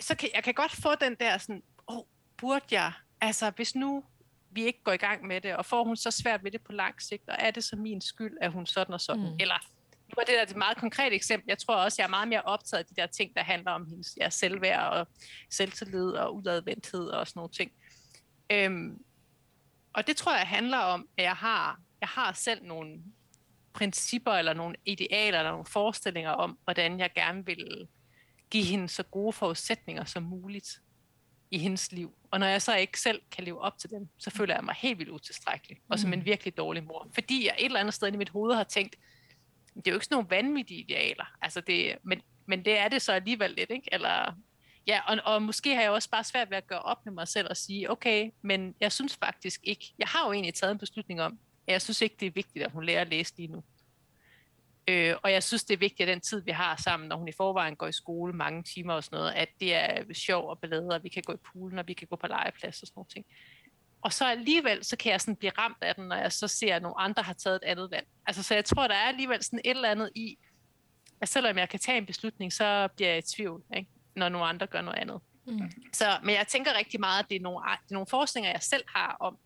så kan, jeg kan godt få den der sådan, åh, oh, burde jeg? Altså, hvis nu vi ikke går i gang med det, og får hun så svært ved det på lang sigt, og er det så min skyld, at hun sådan og sådan? Mm. Eller, nu er det der et meget konkret eksempel. Jeg tror også, jeg er meget mere optaget af de der ting, der handler om hendes ja, selvværd og selvtillid og udadvendthed og sådan nogle ting. Øhm, og det tror jeg handler om, at jeg har, jeg har selv nogle principper eller nogle idealer eller nogle forestillinger om, hvordan jeg gerne vil give hende så gode forudsætninger som muligt i hendes liv. Og når jeg så ikke selv kan leve op til dem, så føler jeg mig helt vildt utilstrækkelig, og som en mm. virkelig dårlig mor. Fordi jeg et eller andet sted i mit hoved har tænkt, det er jo ikke sådan nogle vanvittige idealer, altså det, men, men det er det så alligevel lidt, ikke? Eller, ja, og, og måske har jeg også bare svært ved at gøre op med mig selv og sige, okay, men jeg synes faktisk ikke, jeg har jo egentlig taget en beslutning om, at jeg synes ikke, det er vigtigt, at hun lærer at læse lige nu. Øh, og jeg synes, det er vigtigt, at den tid, vi har sammen, når hun i forvejen går i skole mange timer og sådan noget, at det er sjov og ballade, og vi kan gå i poolen, og vi kan gå på legeplads og sådan noget ting. Og så alligevel, så kan jeg sådan blive ramt af den, når jeg så ser, at nogle andre har taget et andet valg. Altså, så jeg tror, der er alligevel sådan et eller andet i, at selvom jeg kan tage en beslutning, så bliver jeg i tvivl, ikke? når nogle andre gør noget andet. Mm. Så, men jeg tænker rigtig meget, at det er, nogle, det er nogle forskninger, jeg selv har om,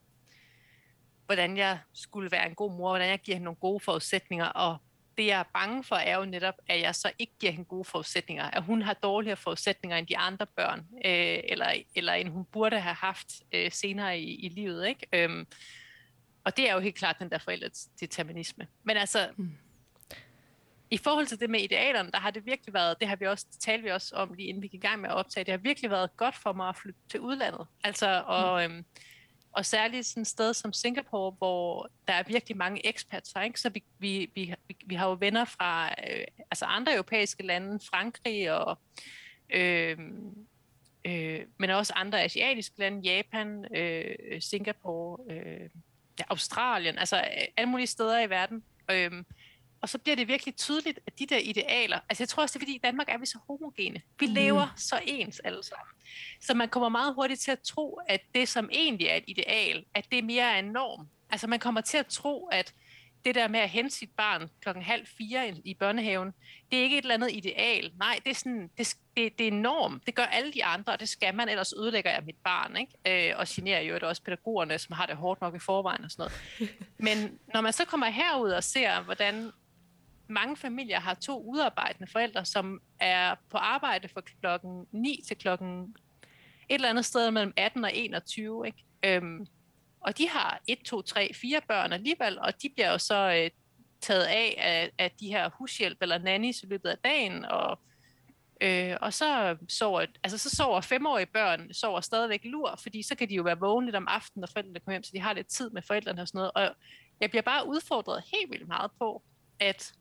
hvordan jeg skulle være en god mor, hvordan jeg giver hende nogle gode forudsætninger, og det jeg er bange for, er jo netop, at jeg så ikke giver hende gode forudsætninger. At hun har dårligere forudsætninger end de andre børn, øh, eller, eller end hun burde have haft øh, senere i, i livet. Ikke? Øhm, og det er jo helt klart den der forældres determinisme. Men altså, mm. i forhold til det med idealerne, der har det virkelig været, det har vi også, talt vi også om lige inden vi gik i gang med at optage, det har virkelig været godt for mig at flytte til udlandet. Altså, og, mm. øhm, og særligt sådan et sted som Singapore, hvor der er virkelig mange expats her, ikke? så vi, vi, vi, vi har jo venner fra øh, altså andre europæiske lande, Frankrig og øh, øh, men også andre asiatiske lande, Japan, øh, Singapore, øh, Australien, altså alle mulige steder i verden. Øh, og så bliver det virkelig tydeligt, at de der idealer, altså jeg tror også, det er fordi i Danmark er vi så homogene. Vi mm. lever så ens alle sammen. Så man kommer meget hurtigt til at tro, at det som egentlig er et ideal, at det mere er en norm. Altså man kommer til at tro, at det der med at hente sit barn klokken halv fire i børnehaven, det er ikke et eller andet ideal. Nej, det er, sådan, det, det, det er en norm. Det gør alle de andre, og det skal man, ellers ødelægger jeg mit barn. Ikke? Øh, og generer jo det også pædagogerne, som har det hårdt nok i forvejen og sådan noget. Men når man så kommer herud og ser, hvordan mange familier har to udarbejdende forældre, som er på arbejde fra klokken 9 til klokken et eller andet sted mellem 18 og 21. Ikke? Øhm, og de har 1, 2, 3, 4 børn alligevel, og de bliver jo så øh, taget af, af af de her hushjælp eller nannies i løbet af dagen, og, øh, og så sover, altså så sover femårige børn sover stadigvæk lur, fordi så kan de jo være vågne lidt om aftenen, når forældrene kommer hjem, så de har lidt tid med forældrene og sådan noget. Og jeg bliver bare udfordret helt vildt meget på, at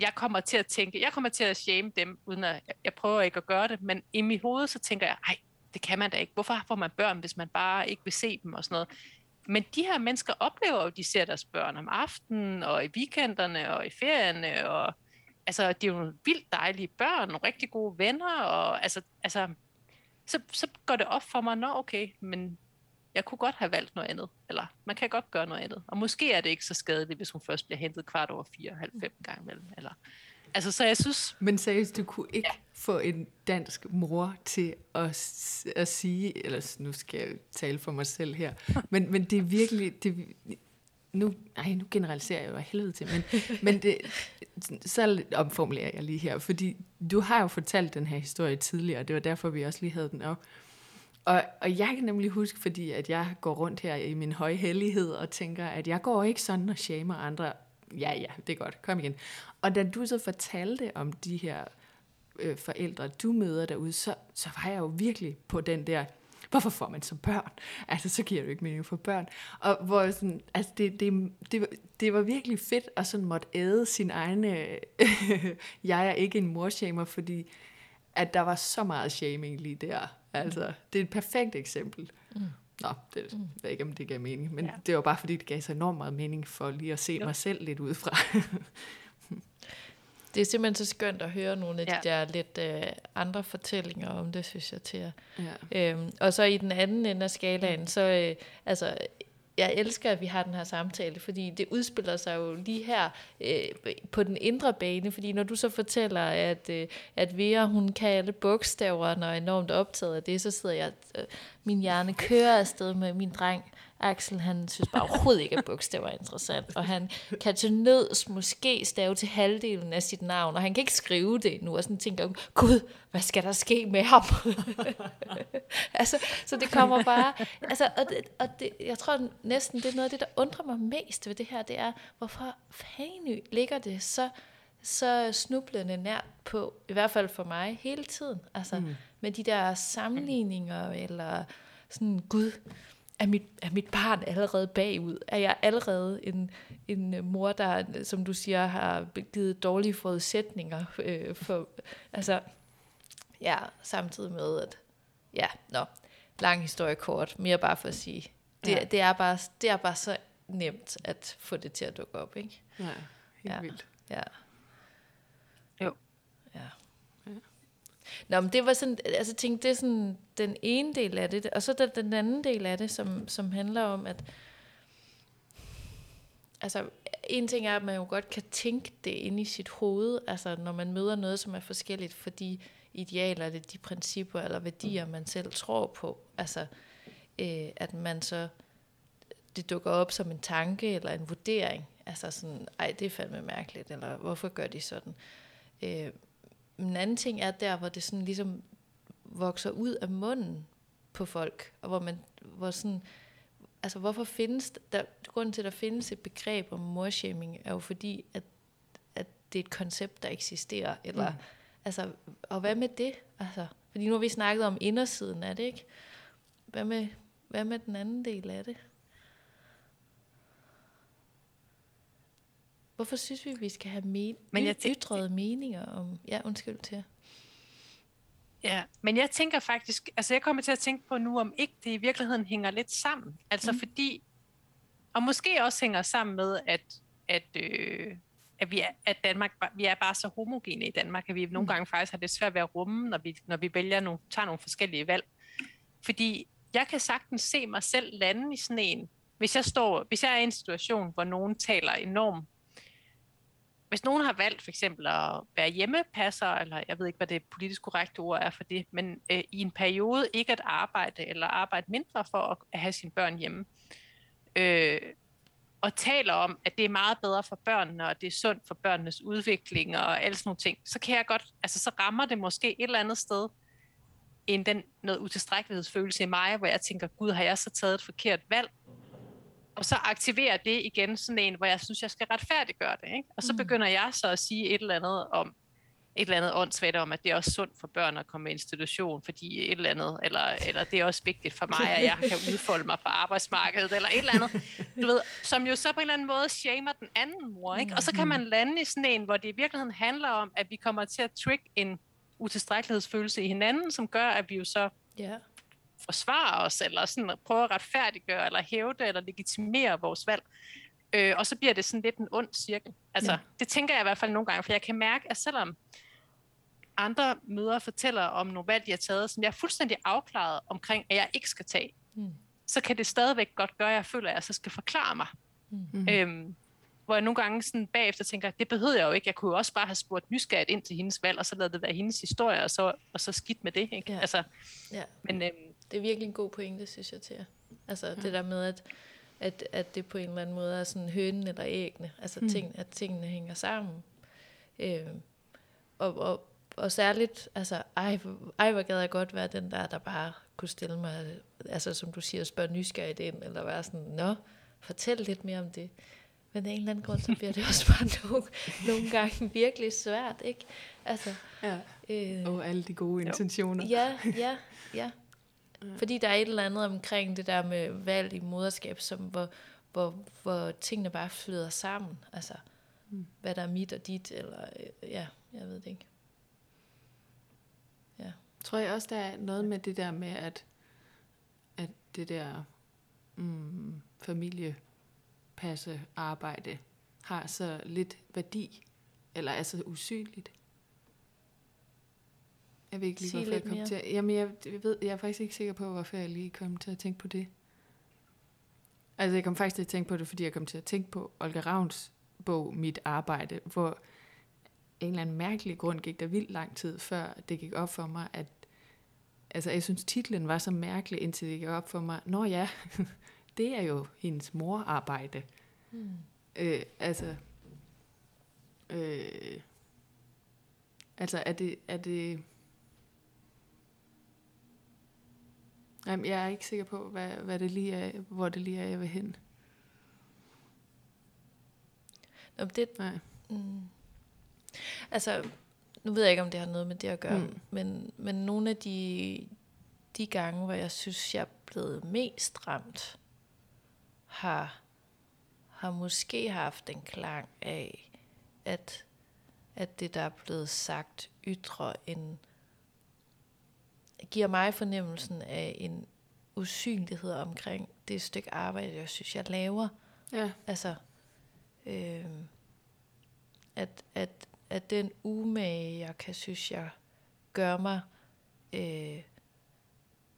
jeg kommer til at tænke, jeg kommer til at shame dem, uden at jeg prøver ikke at gøre det, men i mit hoved, så tænker jeg, ej, det kan man da ikke. Hvorfor får man børn, hvis man bare ikke vil se dem og sådan noget? Men de her mennesker oplever jo, at de ser deres børn om aftenen, og i weekenderne, og i ferierne, og altså, de er jo nogle vildt dejlige børn, nogle rigtig gode venner, og altså, altså så, så går det op for mig, nå okay, men jeg kunne godt have valgt noget andet, eller man kan godt gøre noget andet. Og måske er det ikke så skadeligt, hvis hun først bliver hentet kvart over fire, halv fem gange imellem. Eller, altså, så jeg synes... Men seriøst, du kunne ikke ja. få en dansk mor til at, at sige, eller nu skal jeg tale for mig selv her, men, men det er virkelig, det, nu, ej, nu generaliserer jeg jo helvede til, men, men det, så omformulerer jeg lige her, fordi du har jo fortalt den her historie tidligere, og det var derfor, vi også lige havde den op. Og, og og jeg kan nemlig huske, fordi at jeg går rundt her i min høje hellighed og tænker, at jeg går ikke sådan og shamer andre. Ja, ja, det er godt. Kom igen. Og da du så fortalte om de her øh, forældre, du møder derude, så, så var jeg jo virkelig på den der, hvorfor får man så børn? Altså, så giver det jo ikke mening for børn. Og hvor sådan, altså, det, det, det, det var virkelig fedt at sådan måtte æde sin egne, øh, jeg er ikke en morshamer, fordi at der var så meget shaming lige der. Altså, det er et perfekt eksempel. Mm. Nå, det mm. ved ikke, om det gav mening, men ja. det var bare fordi, det gav så enormt meget mening for lige at se jo. mig selv lidt udefra. det er simpelthen så skønt at høre nogle af ja. de der lidt øh, andre fortællinger om det, synes jeg til jer. Ja. Øhm, og så i den anden ende af skalaen, mm. så øh, altså jeg elsker, at vi har den her samtale, fordi det udspiller sig jo lige her øh, på den indre bane, fordi når du så fortæller, at, øh, at Vera, hun kan alle bogstaver, og er enormt optaget af det, så sidder jeg, øh, min hjerne kører afsted med min dreng, Axel, han synes bare overhovedet ikke, at bogstaver er interessant, og han kan til nøds måske stave til halvdelen af sit navn, og han kan ikke skrive det nu, og sådan tænker, gud, hvad skal der ske med ham? altså, så det kommer bare, altså, og, det, og det, jeg tror næsten, det er noget af det, der undrer mig mest ved det her, det er, hvorfor fanden ligger det så, så snublende nært på, i hvert fald for mig, hele tiden, altså, mm. med de der sammenligninger, eller sådan, gud, er mit, er mit barn allerede bagud? Er jeg allerede en, en øh, mor, der, som du siger, har givet dårlige forudsætninger øh, for, altså, ja, samtidig med, at, ja, nå, lang historie kort, mere bare for at sige, det, ja. det, er bare, det er bare så nemt at få det til at dukke op, ikke? Ja, helt ja. vildt. Ja. Jo. Ja. Nå, men det var sådan, altså tænkte, det er sådan den ene del af det, og så der, den anden del af det, som, som handler om, at altså en ting er, at man jo godt kan tænke det ind i sit hoved, altså når man møder noget, som er forskelligt for de idealer, eller de principper eller værdier, man selv tror på, altså øh, at man så, det dukker op som en tanke eller en vurdering, altså sådan, ej, det er fandme mærkeligt, eller hvorfor gør de sådan? Øh, en anden ting er der, hvor det sådan ligesom vokser ud af munden på folk, og hvor man, hvor sådan, altså hvorfor findes der, grunden til, at der findes et begreb om morshaming, er jo fordi, at, at det er et koncept, der eksisterer, eller, mm. altså, og hvad med det? Altså, fordi nu har vi snakket om indersiden af det, ikke? Hvad med, hvad med den anden del af det? Hvorfor synes vi, vi skal have men- men jeg tænker, ytrede meninger om... Ja, undskyld til. Ja, men jeg tænker faktisk, altså jeg kommer til at tænke på nu, om ikke det i virkeligheden hænger lidt sammen. Altså mm. fordi, og måske også hænger sammen med, at, at, øh, at, vi er, at Danmark, vi er bare så homogene i Danmark, at vi nogle mm. gange faktisk har det svært ved at rumme, når vi, når vi vælger nogle, tager nogle forskellige valg. Fordi jeg kan sagtens se mig selv lande i sådan en, hvis jeg, står, hvis jeg er i en situation, hvor nogen taler enormt hvis nogen har valgt for eksempel at være hjemmepasser, eller jeg ved ikke, hvad det politisk korrekte ord er for det, men øh, i en periode ikke at arbejde, eller arbejde mindre for at, have sine børn hjemme, øh, og taler om, at det er meget bedre for børnene, og det er sundt for børnenes udvikling, og alle sådan nogle ting, så kan jeg godt, altså så rammer det måske et eller andet sted, end den noget utilstrækkelighedsfølelse i mig, hvor jeg tænker, gud, har jeg så taget et forkert valg? Og så aktiverer det igen sådan en, hvor jeg synes, jeg skal retfærdiggøre det. Ikke? Og så mm. begynder jeg så at sige et eller andet om, et eller andet åndssvagt om, at det er også sundt for børn at komme i institution, fordi et eller andet, eller, eller det er også vigtigt for mig, at jeg kan udfolde mig på arbejdsmarkedet, eller et eller andet, du ved, som jo så på en eller anden måde shamer den anden mor, ikke? Og så kan man lande i sådan en, hvor det i virkeligheden handler om, at vi kommer til at trick en utilstrækkelighedsfølelse i hinanden, som gør, at vi jo så yeah forsvare os, eller sådan prøve at retfærdiggøre, eller hævde, eller legitimere vores valg. Øh, og så bliver det sådan lidt en ond cirkel. Altså, ja. det tænker jeg i hvert fald nogle gange, for jeg kan mærke, at selvom andre møder fortæller om nogle valg, de har taget, som jeg er fuldstændig afklaret omkring, at jeg ikke skal tage, mm. så kan det stadigvæk godt gøre, at jeg føler, at jeg så skal forklare mig. Mm. Øhm, hvor jeg nogle gange sådan bagefter tænker, det behøver jeg jo ikke. Jeg kunne jo også bare have spurgt nysgerrigt ind til hendes valg, og så lade det være hendes historie, og så, og så skidt med det. Ikke? Ja. Altså, ja. Men, øhm, det er virkelig en god pointe, synes jeg til Altså ja. det der med, at, at, at det på en eller anden måde er sådan hønen eller æggene. Altså mm. ting, at tingene hænger sammen. Øh, og, og, og særligt, altså, ej, ej, hvor gad jeg godt være den der, der bare kunne stille mig, altså som du siger, spørge nysgerrigt ind, eller være sådan, nå, fortæl lidt mere om det. Men af en eller anden grund, så bliver det også bare nogle, nogle gange virkelig svært, ikke? Altså, ja. Øh, og alle de gode intentioner. Ja, ja, ja. Fordi der er et eller andet omkring det der med valg i moderskab, som hvor, hvor, hvor tingene bare flyder sammen. Altså, mm. hvad der er mit og dit, eller øh, ja, jeg ved det ikke. Ja. Tror jeg også, der er noget med det der med, at, at det der mm, familiepasse arbejde har så lidt værdi, eller er så usynligt. Jeg ved ikke lige, hvorfor jeg kom mere. til Jamen, jeg, jeg, ved, jeg er faktisk ikke sikker på, hvorfor jeg lige kom til at tænke på det. Altså, jeg kom faktisk til at tænke på det, fordi jeg kom til at tænke på Olga Ravns bog, Mit Arbejde, hvor en eller anden mærkelig grund gik der vildt lang tid, før det gik op for mig, at altså, jeg synes, titlen var så mærkelig, indtil det gik op for mig. Nå ja, det er jo hendes morarbejde. Mm. Øh, altså, øh, altså, er det, er det, Jamen, jeg er ikke sikker på, hvad, hvad det lige er, hvor det lige er, jeg vil hen. Nå, det, Nej. Mm, altså, nu ved jeg ikke, om det har noget med det at gøre, mm. men, men nogle af de, de gange, hvor jeg synes, jeg er blevet mest ramt, har, har måske haft en klang af, at, at det, der er blevet sagt, ytrer en, giver mig fornemmelsen af en usynlighed omkring det stykke arbejde, jeg synes, jeg laver. Ja. Altså, øh, at, at, at den umage, jeg kan synes, jeg gør mig, øh,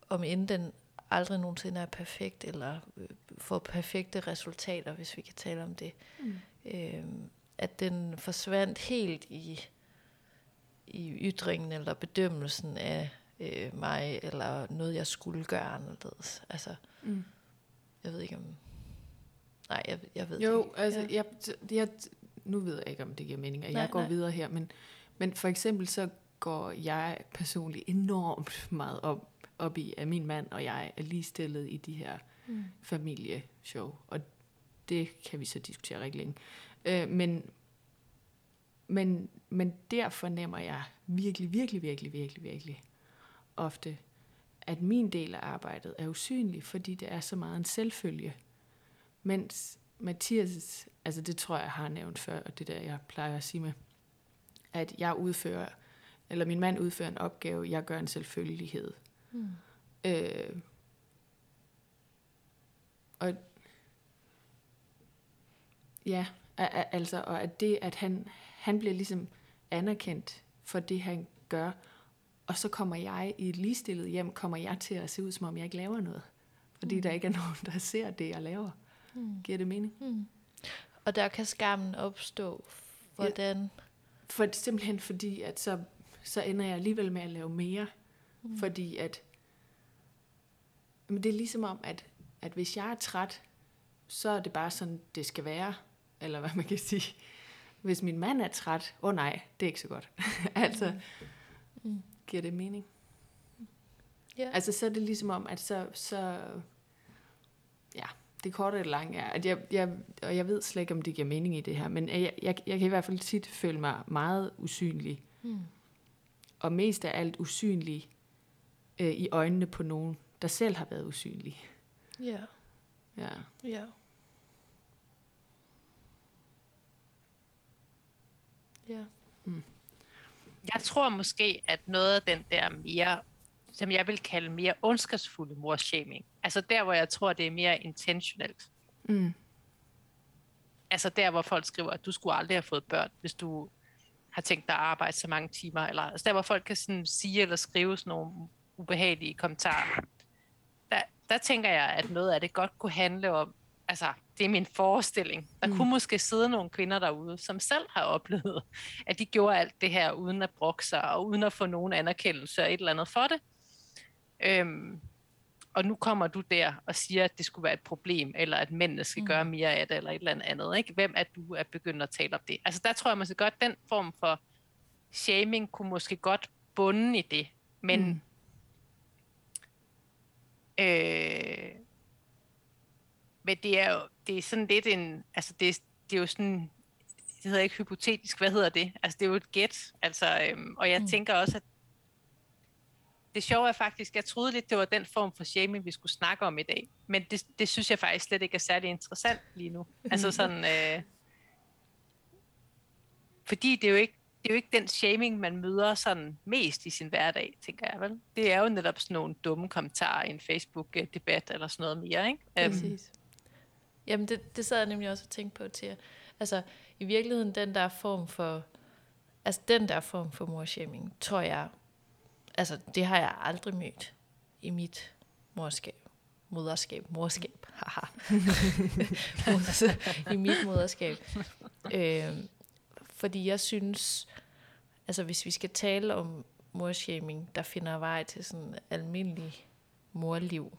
om end den aldrig nogensinde er perfekt, eller øh, får perfekte resultater, hvis vi kan tale om det, mm. øh, at den forsvandt helt i, i ytringen eller bedømmelsen af øh, mig, eller noget, jeg skulle gøre anderledes. Altså, mm. jeg ved ikke om... Nej, jeg, jeg ved jo, ikke. altså, ja. jeg, jeg, nu ved jeg ikke, om det giver mening, at nej, jeg går nej. videre her, men, men for eksempel så går jeg personligt enormt meget op, op i, at min mand og jeg er ligestillet i de her mm. familieshow, og det kan vi så diskutere rigtig længe. Øh, men, men, men der fornemmer jeg virkelig, virkelig, virkelig, virkelig, virkelig, ofte, at min del af arbejdet er usynlig, fordi det er så meget en selvfølge. Mens Mathias, altså det tror jeg, har nævnt før, og det der, jeg plejer at sige med, at jeg udfører, eller min mand udfører en opgave, jeg gør en selvfølgelighed. Mm. Øh, og ja, altså, og at det, at han, han bliver ligesom anerkendt for det, han gør, og så kommer jeg i et ligestillet hjem, kommer jeg til at se ud, som om jeg ikke laver noget. Fordi mm. der ikke er nogen, der ser det, jeg laver. Mm. Giver det mening? Mm. Og der kan skammen opstå. Hvordan? Ja, for, simpelthen fordi, at så, så ender jeg alligevel med at lave mere. Mm. Fordi at... Men det er ligesom om, at, at hvis jeg er træt, så er det bare sådan, det skal være. Eller hvad man kan sige. Hvis min mand er træt, åh oh nej, det er ikke så godt. altså, mm. Mm. Giver det mening? Ja. Altså, så er det ligesom om, at så, så ja, det korte og lange er, at jeg, jeg, og jeg ved slet ikke, om det giver mening i det her, men jeg, jeg, jeg kan i hvert fald tit føle mig meget usynlig. Mm. Og mest af alt usynlig øh, i øjnene på nogen, der selv har været usynlig. Ja. Ja. Ja. Ja. Mm. Jeg tror måske, at noget af den der mere, som jeg vil kalde mere ondskabsfulde morshaming, altså der, hvor jeg tror, det er mere intentionelt. Mm. Altså der, hvor folk skriver, at du skulle aldrig have fået børn, hvis du har tænkt dig at arbejde så mange timer, eller altså der, hvor folk kan sådan sige eller skrive sådan nogle ubehagelige kommentarer. Der, der tænker jeg, at noget af det godt kunne handle om, altså, det er min forestilling. Der mm. kunne måske sidde nogle kvinder derude, som selv har oplevet, at de gjorde alt det her uden at brokke sig, og uden at få nogen anerkendelse og et eller andet for det. Øhm, og nu kommer du der og siger, at det skulle være et problem, eller at mændene skal mm. gøre mere af det, eller et eller andet. Ikke? Hvem er du at begynde at tale om det? Altså der tror jeg måske godt, den form for shaming kunne måske godt bunde i det. Men mm. øh, men det er jo det er sådan lidt en, altså det, det er jo sådan, det hedder ikke hypotetisk, hvad hedder det? Altså det er jo et gæt, altså, øhm, og jeg mm. tænker også, at det sjove er faktisk, jeg troede lidt, det var den form for shaming, vi skulle snakke om i dag, men det, det synes jeg faktisk slet ikke er særlig interessant lige nu. Altså sådan, øh, fordi det er jo ikke det er jo ikke den shaming, man møder sådan mest i sin hverdag, tænker jeg vel. Det er jo netop sådan nogle dumme kommentarer i en Facebook-debat eller sådan noget mere, ikke? Øhm, Præcis. Jamen, det, det sad jeg nemlig også og tænkte på til. Altså, i virkeligheden, den der form for, altså den der form for morshaming, tror jeg, altså det har jeg aldrig mødt i mit morskab, moderskab, morskab. haha, i mit moderskab. Øh, fordi jeg synes, altså hvis vi skal tale om morshaming, der finder vej til sådan almindelig morliv,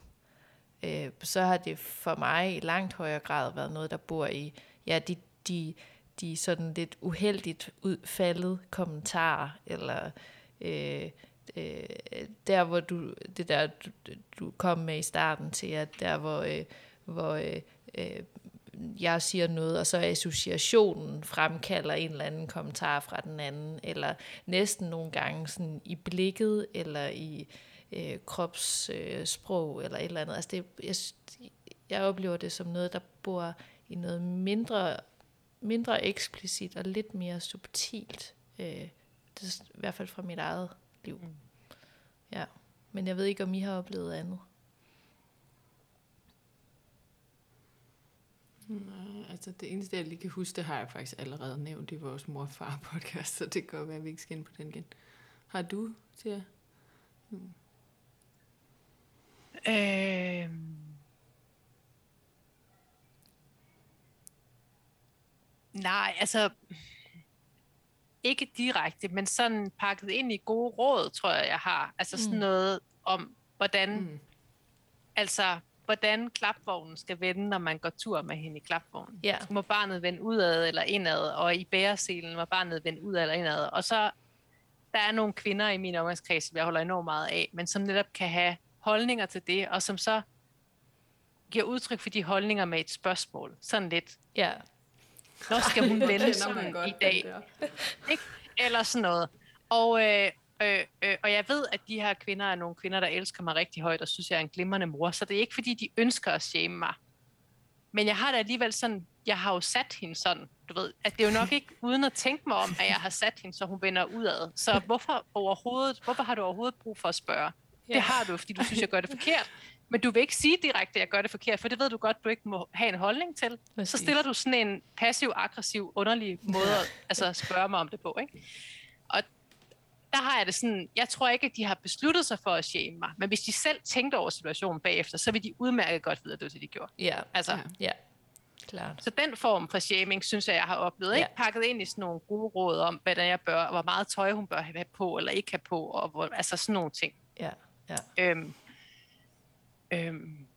øh, så har det for mig i langt højere grad været noget, der bor i ja, de, de, de sådan lidt uheldigt udfaldet kommentarer, eller øh, øh, der, hvor du, det der, du, du kom med i starten til, at der, hvor, øh, hvor øh, øh, jeg siger noget, og så associationen fremkalder en eller anden kommentar fra den anden, eller næsten nogle gange sådan i blikket, eller i øh, kropssprog, øh, eller et eller andet. Altså det, jeg, jeg oplever det som noget, der bor i noget mindre, mindre eksplicit og lidt mere subtilt. Øh, det er i hvert fald fra mit eget liv. Mm. Ja. Men jeg ved ikke, om I har oplevet andet. Nej, altså det eneste, jeg lige kan huske, det har jeg faktisk allerede nævnt i vores mor-far-podcast, så det kan godt være, at vi ikke skal ind på den igen. Har du, til hmm. Øh... Nej, altså ikke direkte, men sådan pakket ind i gode råd, tror jeg, jeg har. Altså sådan mm. noget om, hvordan, mm. altså, hvordan klapvognen skal vende, når man går tur med hende i klapvognen. Ja. Så må barnet vende udad eller indad, og i bæreselen må barnet vende udad eller indad. Og så, der er nogle kvinder i min omgangskreds, som jeg holder enormt meget af, men som netop kan have holdninger til det, og som så giver udtryk for de holdninger med et spørgsmål. Sådan lidt. Ja. Når skal hun vende sig i dag? Ikke? Eller sådan noget. Og, øh, øh, øh, og jeg ved, at de her kvinder er nogle kvinder, der elsker mig rigtig højt, og synes, jeg er en glimrende mor. Så det er ikke, fordi de ønsker at shame mig. Men jeg har da alligevel sådan, jeg har jo sat hende sådan, du ved, at det er jo nok ikke uden at tænke mig om, at jeg har sat hende, så hun vender udad. Så hvorfor overhovedet, hvorfor har du overhovedet brug for at spørge? Ja. Det har du, fordi du synes, jeg gør det forkert. Men du vil ikke sige direkte, at jeg gør det forkert, for det ved du godt, du ikke må have en holdning til. Præcis. Så stiller du sådan en passiv-aggressiv, underlig måde at altså, spørge mig om det på. Ikke? Og der har jeg det sådan, jeg tror ikke, at de har besluttet sig for at shame mig, men hvis de selv tænkte over situationen bagefter, så vil de udmærket godt vide, at det var det, de gjorde. Ja, altså, ja. ja. Klart. Så den form for shaming, synes jeg, jeg har oplevet. Ja. Ikke pakket ind i sådan nogle gode råd om, hvad jeg bør, hvor meget tøj hun bør have på, eller ikke have på, og hvor, altså sådan nogle ting. Ja, ja. Øhm, Øhm,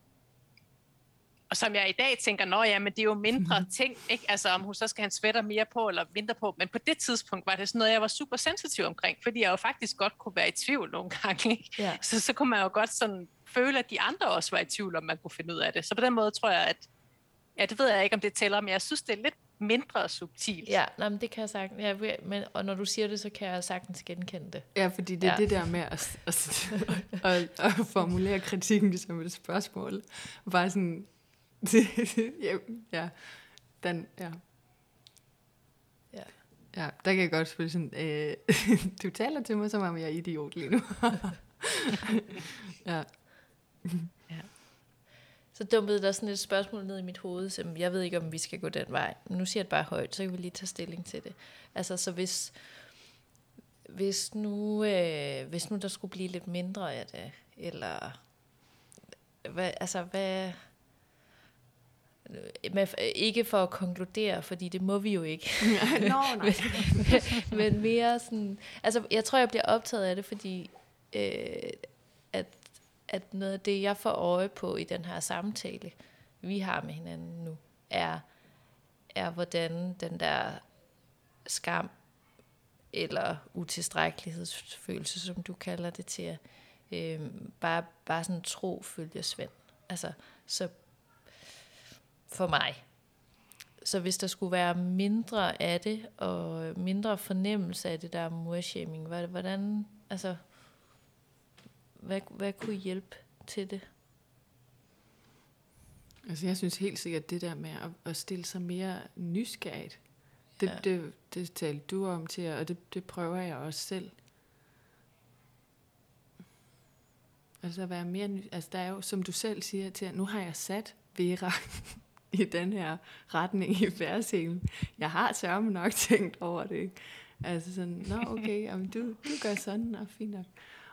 og som jeg i dag tænker, nå ja, men det er jo mindre ting, ikke? Altså om hun så skal have en sweater mere på eller mindre på, men på det tidspunkt var det sådan noget, jeg var super sensitiv omkring, fordi jeg jo faktisk godt kunne være i tvivl nogle gange, ikke? Ja. Så, så kunne man jo godt sådan føle, at de andre også var i tvivl, om man kunne finde ud af det. Så på den måde tror jeg, at, ja, det ved jeg ikke, om det tæller, men jeg synes, det er lidt mindre subtilt. Ja, nej, men det kan jeg sagtens. Ja, men, og når du siger det, så kan jeg sagtens genkende det. Ja, fordi det er ja. det der med at, at, at, at formulere kritikken som et spørgsmål. Bare sådan, ja, ja, den, ja. Ja. Ja, der kan jeg godt spille sådan, øh, du taler til mig, som om jeg er idiot lige nu. ja. Så dumpede der sådan et spørgsmål ned i mit hoved, som jeg ved ikke, om vi skal gå den vej. Men nu siger jeg det bare højt, så kan vi lige tage stilling til det. Altså, så hvis, hvis, nu, øh, hvis nu der skulle blive lidt mindre af det, eller hvad, altså, hvad, med, ikke for at konkludere, fordi det må vi jo ikke. Nå, nej. men, men mere sådan, altså jeg tror, jeg bliver optaget af det, fordi øh, at noget af det, jeg får øje på i den her samtale, vi har med hinanden nu, er, er hvordan den der skam eller utilstrækkelighedsfølelse, som du kalder det til, øh, bare, bare sådan tro følger Svend. Altså, så for mig. Så hvis der skulle være mindre af det, og mindre fornemmelse af det der morshaming, hvordan, altså, hvad, hvad kunne hjælpe til det? Altså jeg synes helt sikkert, det der med at, at stille sig mere nysgerrigt, det, ja. det, det talte du om til, og det, det prøver jeg også selv. Altså at være mere, altså der er jo, som du selv siger til, at nu har jeg sat Vera i den her retning i færdselen. Jeg har sørme nok tænkt over det, ikke? Altså sådan, nå okay, jamen, du, du gør sådan, og fint nok.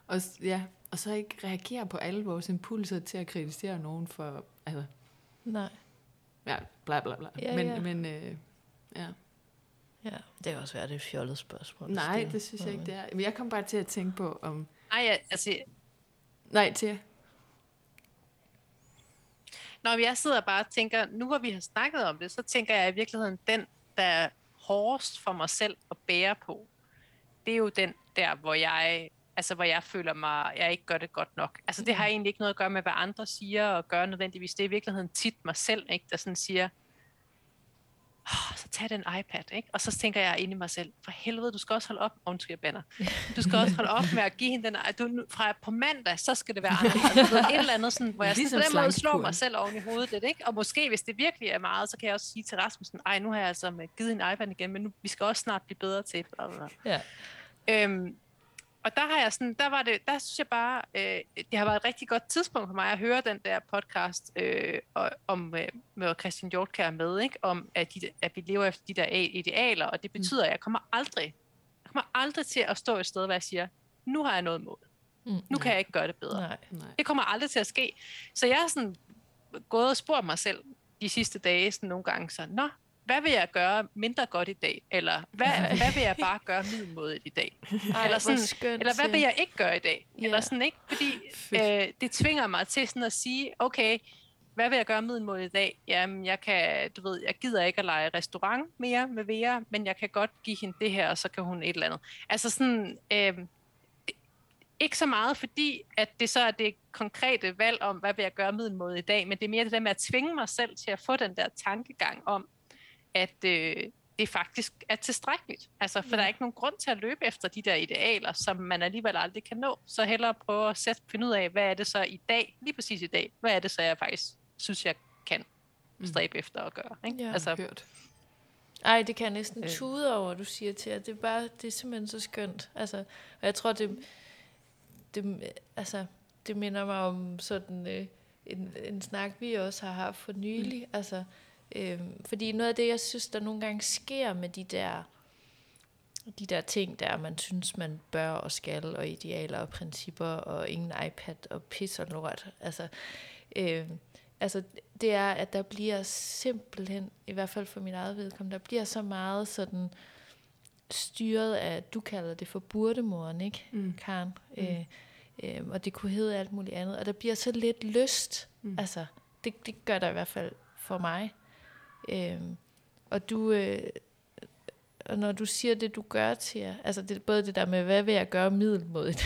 Og ja, og så ikke reagere på alle vores impulser til at kritisere nogen for, altså, Nej. Ja, bla bla bla. Ja, men, ja. men øh, ja. Ja, det er også været et fjollet spørgsmål. Nej, det synes jeg ikke, det er. Men jeg kom bare til at tænke på, om... Ej, ja, altså, Nej, til når jeg sidder bare og tænker, nu hvor vi har snakket om det, så tænker jeg i virkeligheden, den, der er hårdest for mig selv at bære på, det er jo den der, hvor jeg, altså, hvor jeg føler mig, jeg ikke gør det godt nok. Altså det har egentlig ikke noget at gøre med, hvad andre siger og gør nødvendigvis. Det er i virkeligheden tit mig selv, ikke, der sådan siger, oh, så tag den iPad, ikke? Og så tænker jeg ind i mig selv, for helvede, du skal også holde op, undskyld, banner. Du skal også holde op med at give hende den, du, fra på mandag, så skal det være anderledes. Et eller andet, sådan, hvor jeg Ligesom ligesom på den måde slår mig selv oven i hovedet lidt, ikke? Og måske, hvis det virkelig er meget, så kan jeg også sige til Rasmussen, ej, nu har jeg altså med- givet en iPad igen, men nu, vi skal også snart blive bedre til. Bla, bla, bla. Ja. Øhm, og der har jeg sådan, der var det, der synes jeg bare, øh, det har været et rigtig godt tidspunkt for mig at høre den der podcast øh, om øh, med Christian Hjortkær med, ikke? om at, de, at vi lever efter de der a- idealer, og det betyder, at jeg kommer aldrig, jeg kommer aldrig til at stå et sted, hvor jeg siger, nu har jeg noget mål. Mm. Nu kan jeg ikke gøre det bedre. Nej. Nej. Det kommer aldrig til at ske. Så jeg har sådan gået og spurgt mig selv de sidste dage sådan nogle gange, så, nå, hvad vil jeg gøre mindre godt i dag? Eller hvad, hvad vil jeg bare gøre middelmådigt i dag? Ej, Eller sådan- skønt Eller hvad vil jeg ikke gøre i dag? Ja. Eller sådan ikke, fordi øh, det tvinger mig til sådan at sige, okay, hvad vil jeg gøre middelmådigt i dag? Jamen, jeg kan, du ved, jeg gider ikke at lege restaurant mere med Vera, men jeg kan godt give hende det her, og så kan hun et eller andet. Altså sådan, øh, ikke så meget fordi, at det så er det konkrete valg om, hvad vil jeg gøre middelmådigt i dag, men det er mere det der med at tvinge mig selv til at få den der tankegang om, at øh, det faktisk er tilstrækkeligt. Altså, for Ja. der er ikke nogen grund til at løbe efter de der idealer, som man alligevel aldrig kan nå. Så hellere prøve at sætte, finde ud af, hvad er det så i dag, lige præcis i dag, hvad er det så, jeg faktisk synes, jeg kan stræbe efter at gøre. Ikke? Ja. Altså, Hørt. Ej, det kan jeg næsten Øh. tude over, du siger til, at det er bare, det er simpelthen så skønt. Altså, og jeg tror, det, det, altså, det minder mig om sådan øh, en, en snak, vi også har haft for nylig. Mm. Altså, øh, fordi noget af det, jeg synes, der nogle gange sker med de der, de der ting, der man synes, man bør og skal, og idealer og principper, og ingen iPad og pis og lort. Altså, øh, altså, det er, at der bliver simpelthen, i hvert fald for mit eget vedkommende, der bliver så meget sådan styret af, du kalder det for burdemoren, ikke, Mm. Karen? Mm. Øh, øh, og det kunne hedde alt muligt andet. Og der bliver så lidt lyst. Mm. Mm. Altså, det, det gør der i hvert fald for mig. Øh, og du... Øh, og når du siger det, du gør til jer, altså det, både det der med, hvad vil jeg gøre middelmodigt,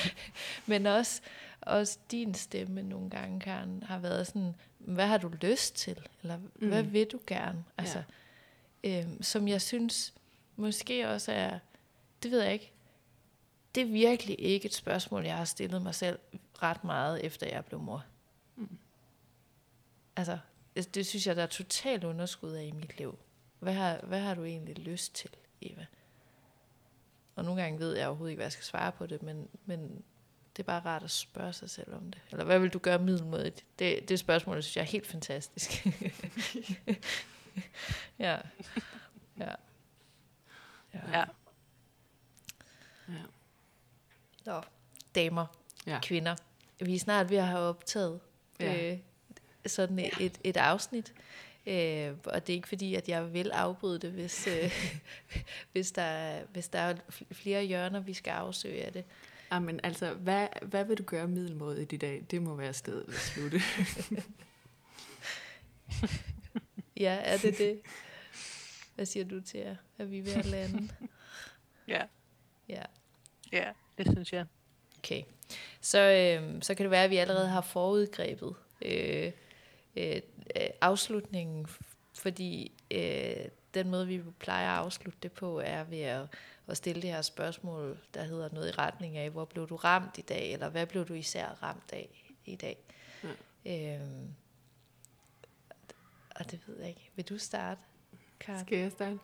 men også, også din stemme nogle gange, Karen, har været sådan, hvad har du lyst til? Eller mm. hvad vil du gerne? Altså, øhm, som jeg synes måske også er, det ved jeg ikke, det er virkelig ikke et spørgsmål, jeg har stillet mig selv ret meget, efter jeg blev mor. Mm. Altså, det, det synes jeg, der er totalt underskud af i mit liv. Hvad har, hvad har du egentlig lyst til, Eva? Og nogle gange ved jeg overhovedet ikke, hvad jeg skal svare på det, men, men det er bare rart at spørge sig selv om det. Eller hvad vil du gøre middelmådigt? Det, det spørgsmål, synes jeg er helt fantastisk. ja. Ja. ja. Ja. Nå, damer, Ja. ja. kvinder. Vi er snart ved at have optaget Ja. ja. øh, sådan et, et, et afsnit. Øh, og det er ikke fordi, at jeg vil afbryde det, hvis, øh, hvis, der, er- hvis der er fl- flere hjørner, vi skal afsøge af det. Jamen, altså, hvad, hvad vil du gøre middelmådigt i dag? Det må være stedet at slutte. Ja, er det det? Hvad siger du til jer? Er vi ved at lande? ja, Ja. ja, det synes jeg. Okay. Så, øh, så kan det være, at vi allerede har forudgrebet øh, øh, øh, afslutningen, fordi øh, den måde, vi plejer at afslutte det på, er ved at, at stille det her spørgsmål, der hedder noget i retning af, hvor blev du ramt i dag, eller hvad blev du især ramt af i dag? Ja. Øh, og det ved jeg ikke. Vil du starte, Karen? Skal jeg starte?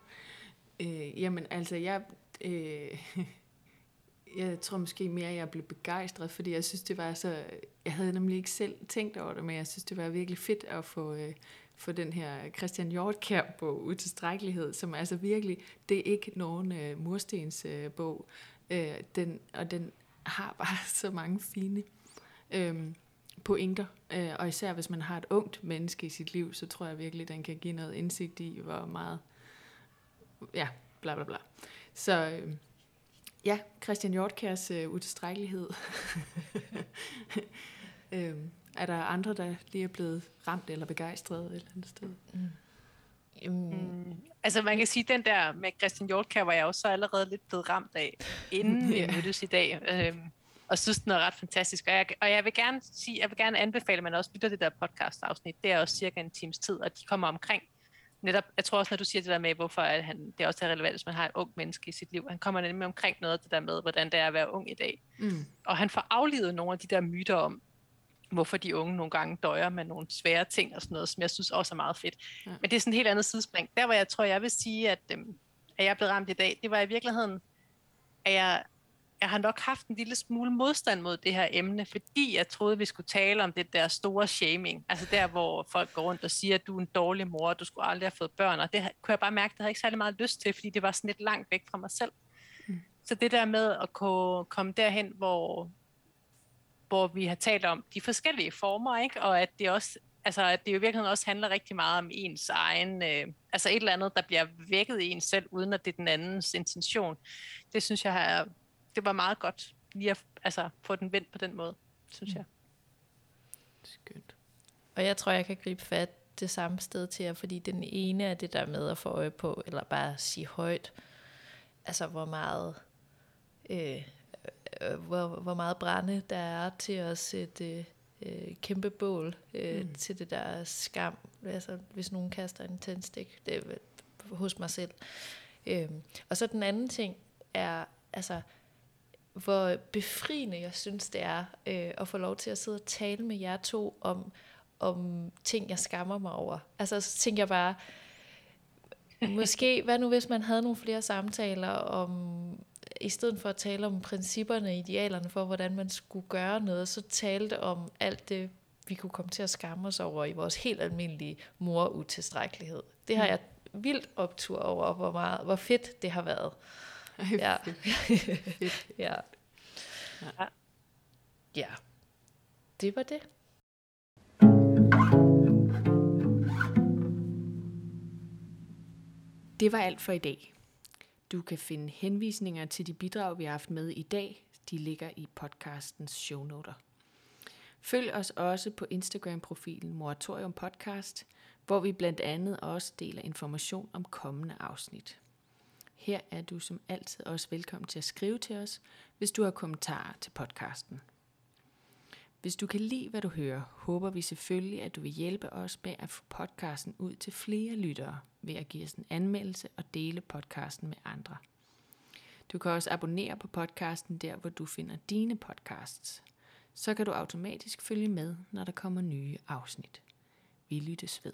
Øh, jamen, altså, jeg, øh, jeg tror måske mere, at jeg blev begejstret, fordi jeg synes, det var så... Jeg havde nemlig ikke selv tænkt over det, men jeg synes, det var virkelig fedt at få, øh, få den her Christian Hjortkær bog Utilstrækkelighed, som altså virkelig... Det er ikke nogen øh, murstens øh, bog, øh, den, og den har bare så mange fine... Øh, pointer. Øh, og især hvis man har et ungt menneske i sit liv, så tror jeg virkelig, den kan give noget indsigt i, hvor meget... Ja, bla bla bla. Så øh, ja, Christian Hjortkærs øh, utilstrækkelighed. øh, er der andre, der lige er blevet ramt eller begejstret et eller andet sted? Mm. Mm. Altså man kan sige, at den der med Christian Hjortkær var jeg også allerede lidt blevet ramt af, inden vi mødtes i dag. Øhm, og synes, den er ret fantastisk. Og jeg, og jeg vil gerne sige, jeg vil gerne anbefale, at man også lytter det der podcast-afsnit. Det er også cirka en times tid, og de kommer omkring netop, jeg tror også, når du siger det der med, hvorfor er han, det er også relevant, hvis man har et ung menneske i sit liv. Han kommer nemlig omkring noget af det der med, hvordan det er at være ung i dag. Mm. Og han får aflevet nogle af de der myter om, hvorfor de unge nogle gange døjer med nogle svære ting og sådan noget, som jeg synes også er meget fedt. Ja. Men det er sådan et helt andet sidespring. Der, hvor jeg tror, jeg vil sige, at, øhm, at jeg er blevet ramt i dag, det var i virkeligheden, at jeg, jeg har nok haft en lille smule modstand mod det her emne, fordi jeg troede, vi skulle tale om det der store shaming. Altså der, hvor folk går rundt og siger, at du er en dårlig mor, og du skulle aldrig have fået børn. Og det kunne jeg bare mærke, at jeg havde ikke særlig meget lyst til, fordi det var sådan lidt langt væk fra mig selv. Mm. Så det der med at kunne komme derhen, hvor, hvor vi har talt om de forskellige former, ikke? og at det også altså, at det jo i virkeligheden også handler rigtig meget om ens egen, øh, altså et eller andet, der bliver vækket i en selv, uden at det er den andens intention. Det synes jeg, er, det var meget godt lige at altså, få den vendt på den måde, synes mm. jeg. Skønt. Og jeg tror, jeg kan gribe fat det samme sted til jer, fordi den ene er det der med at få øje på, eller bare sige højt, altså hvor meget øh, øh, hvor, hvor meget brænde der er til at sætte øh, kæmpe bål øh, mm. til det der skam. Altså, hvis nogen kaster en tændstik det er hos mig selv. Øh, og så den anden ting er, altså, hvor befriende jeg synes, det er øh, at få lov til at sidde og tale med jer to om, om ting, jeg skammer mig over. Altså, så tænker jeg bare, måske, hvad nu hvis man havde nogle flere samtaler om i stedet for at tale om principperne, idealerne for, hvordan man skulle gøre noget, så talte om alt det, vi kunne komme til at skamme os over i vores helt almindelige mor-utilstrækkelighed. Det har mm. jeg vildt optur over, hvor, meget, hvor fedt det har været. Ja. ja. ja. Ja. Det var det. Det var alt for i dag. Du kan finde henvisninger til de bidrag, vi har haft med i dag. De ligger i podcastens shownoter. Følg os også på Instagram-profilen Moratorium Podcast, hvor vi blandt andet også deler information om kommende afsnit. Her er du som altid også velkommen til at skrive til os, hvis du har kommentarer til podcasten. Hvis du kan lide, hvad du hører, håber vi selvfølgelig, at du vil hjælpe os med at få podcasten ud til flere lyttere ved at give os en anmeldelse og dele podcasten med andre. Du kan også abonnere på podcasten der, hvor du finder dine podcasts. Så kan du automatisk følge med, når der kommer nye afsnit. Vi lyttes ved.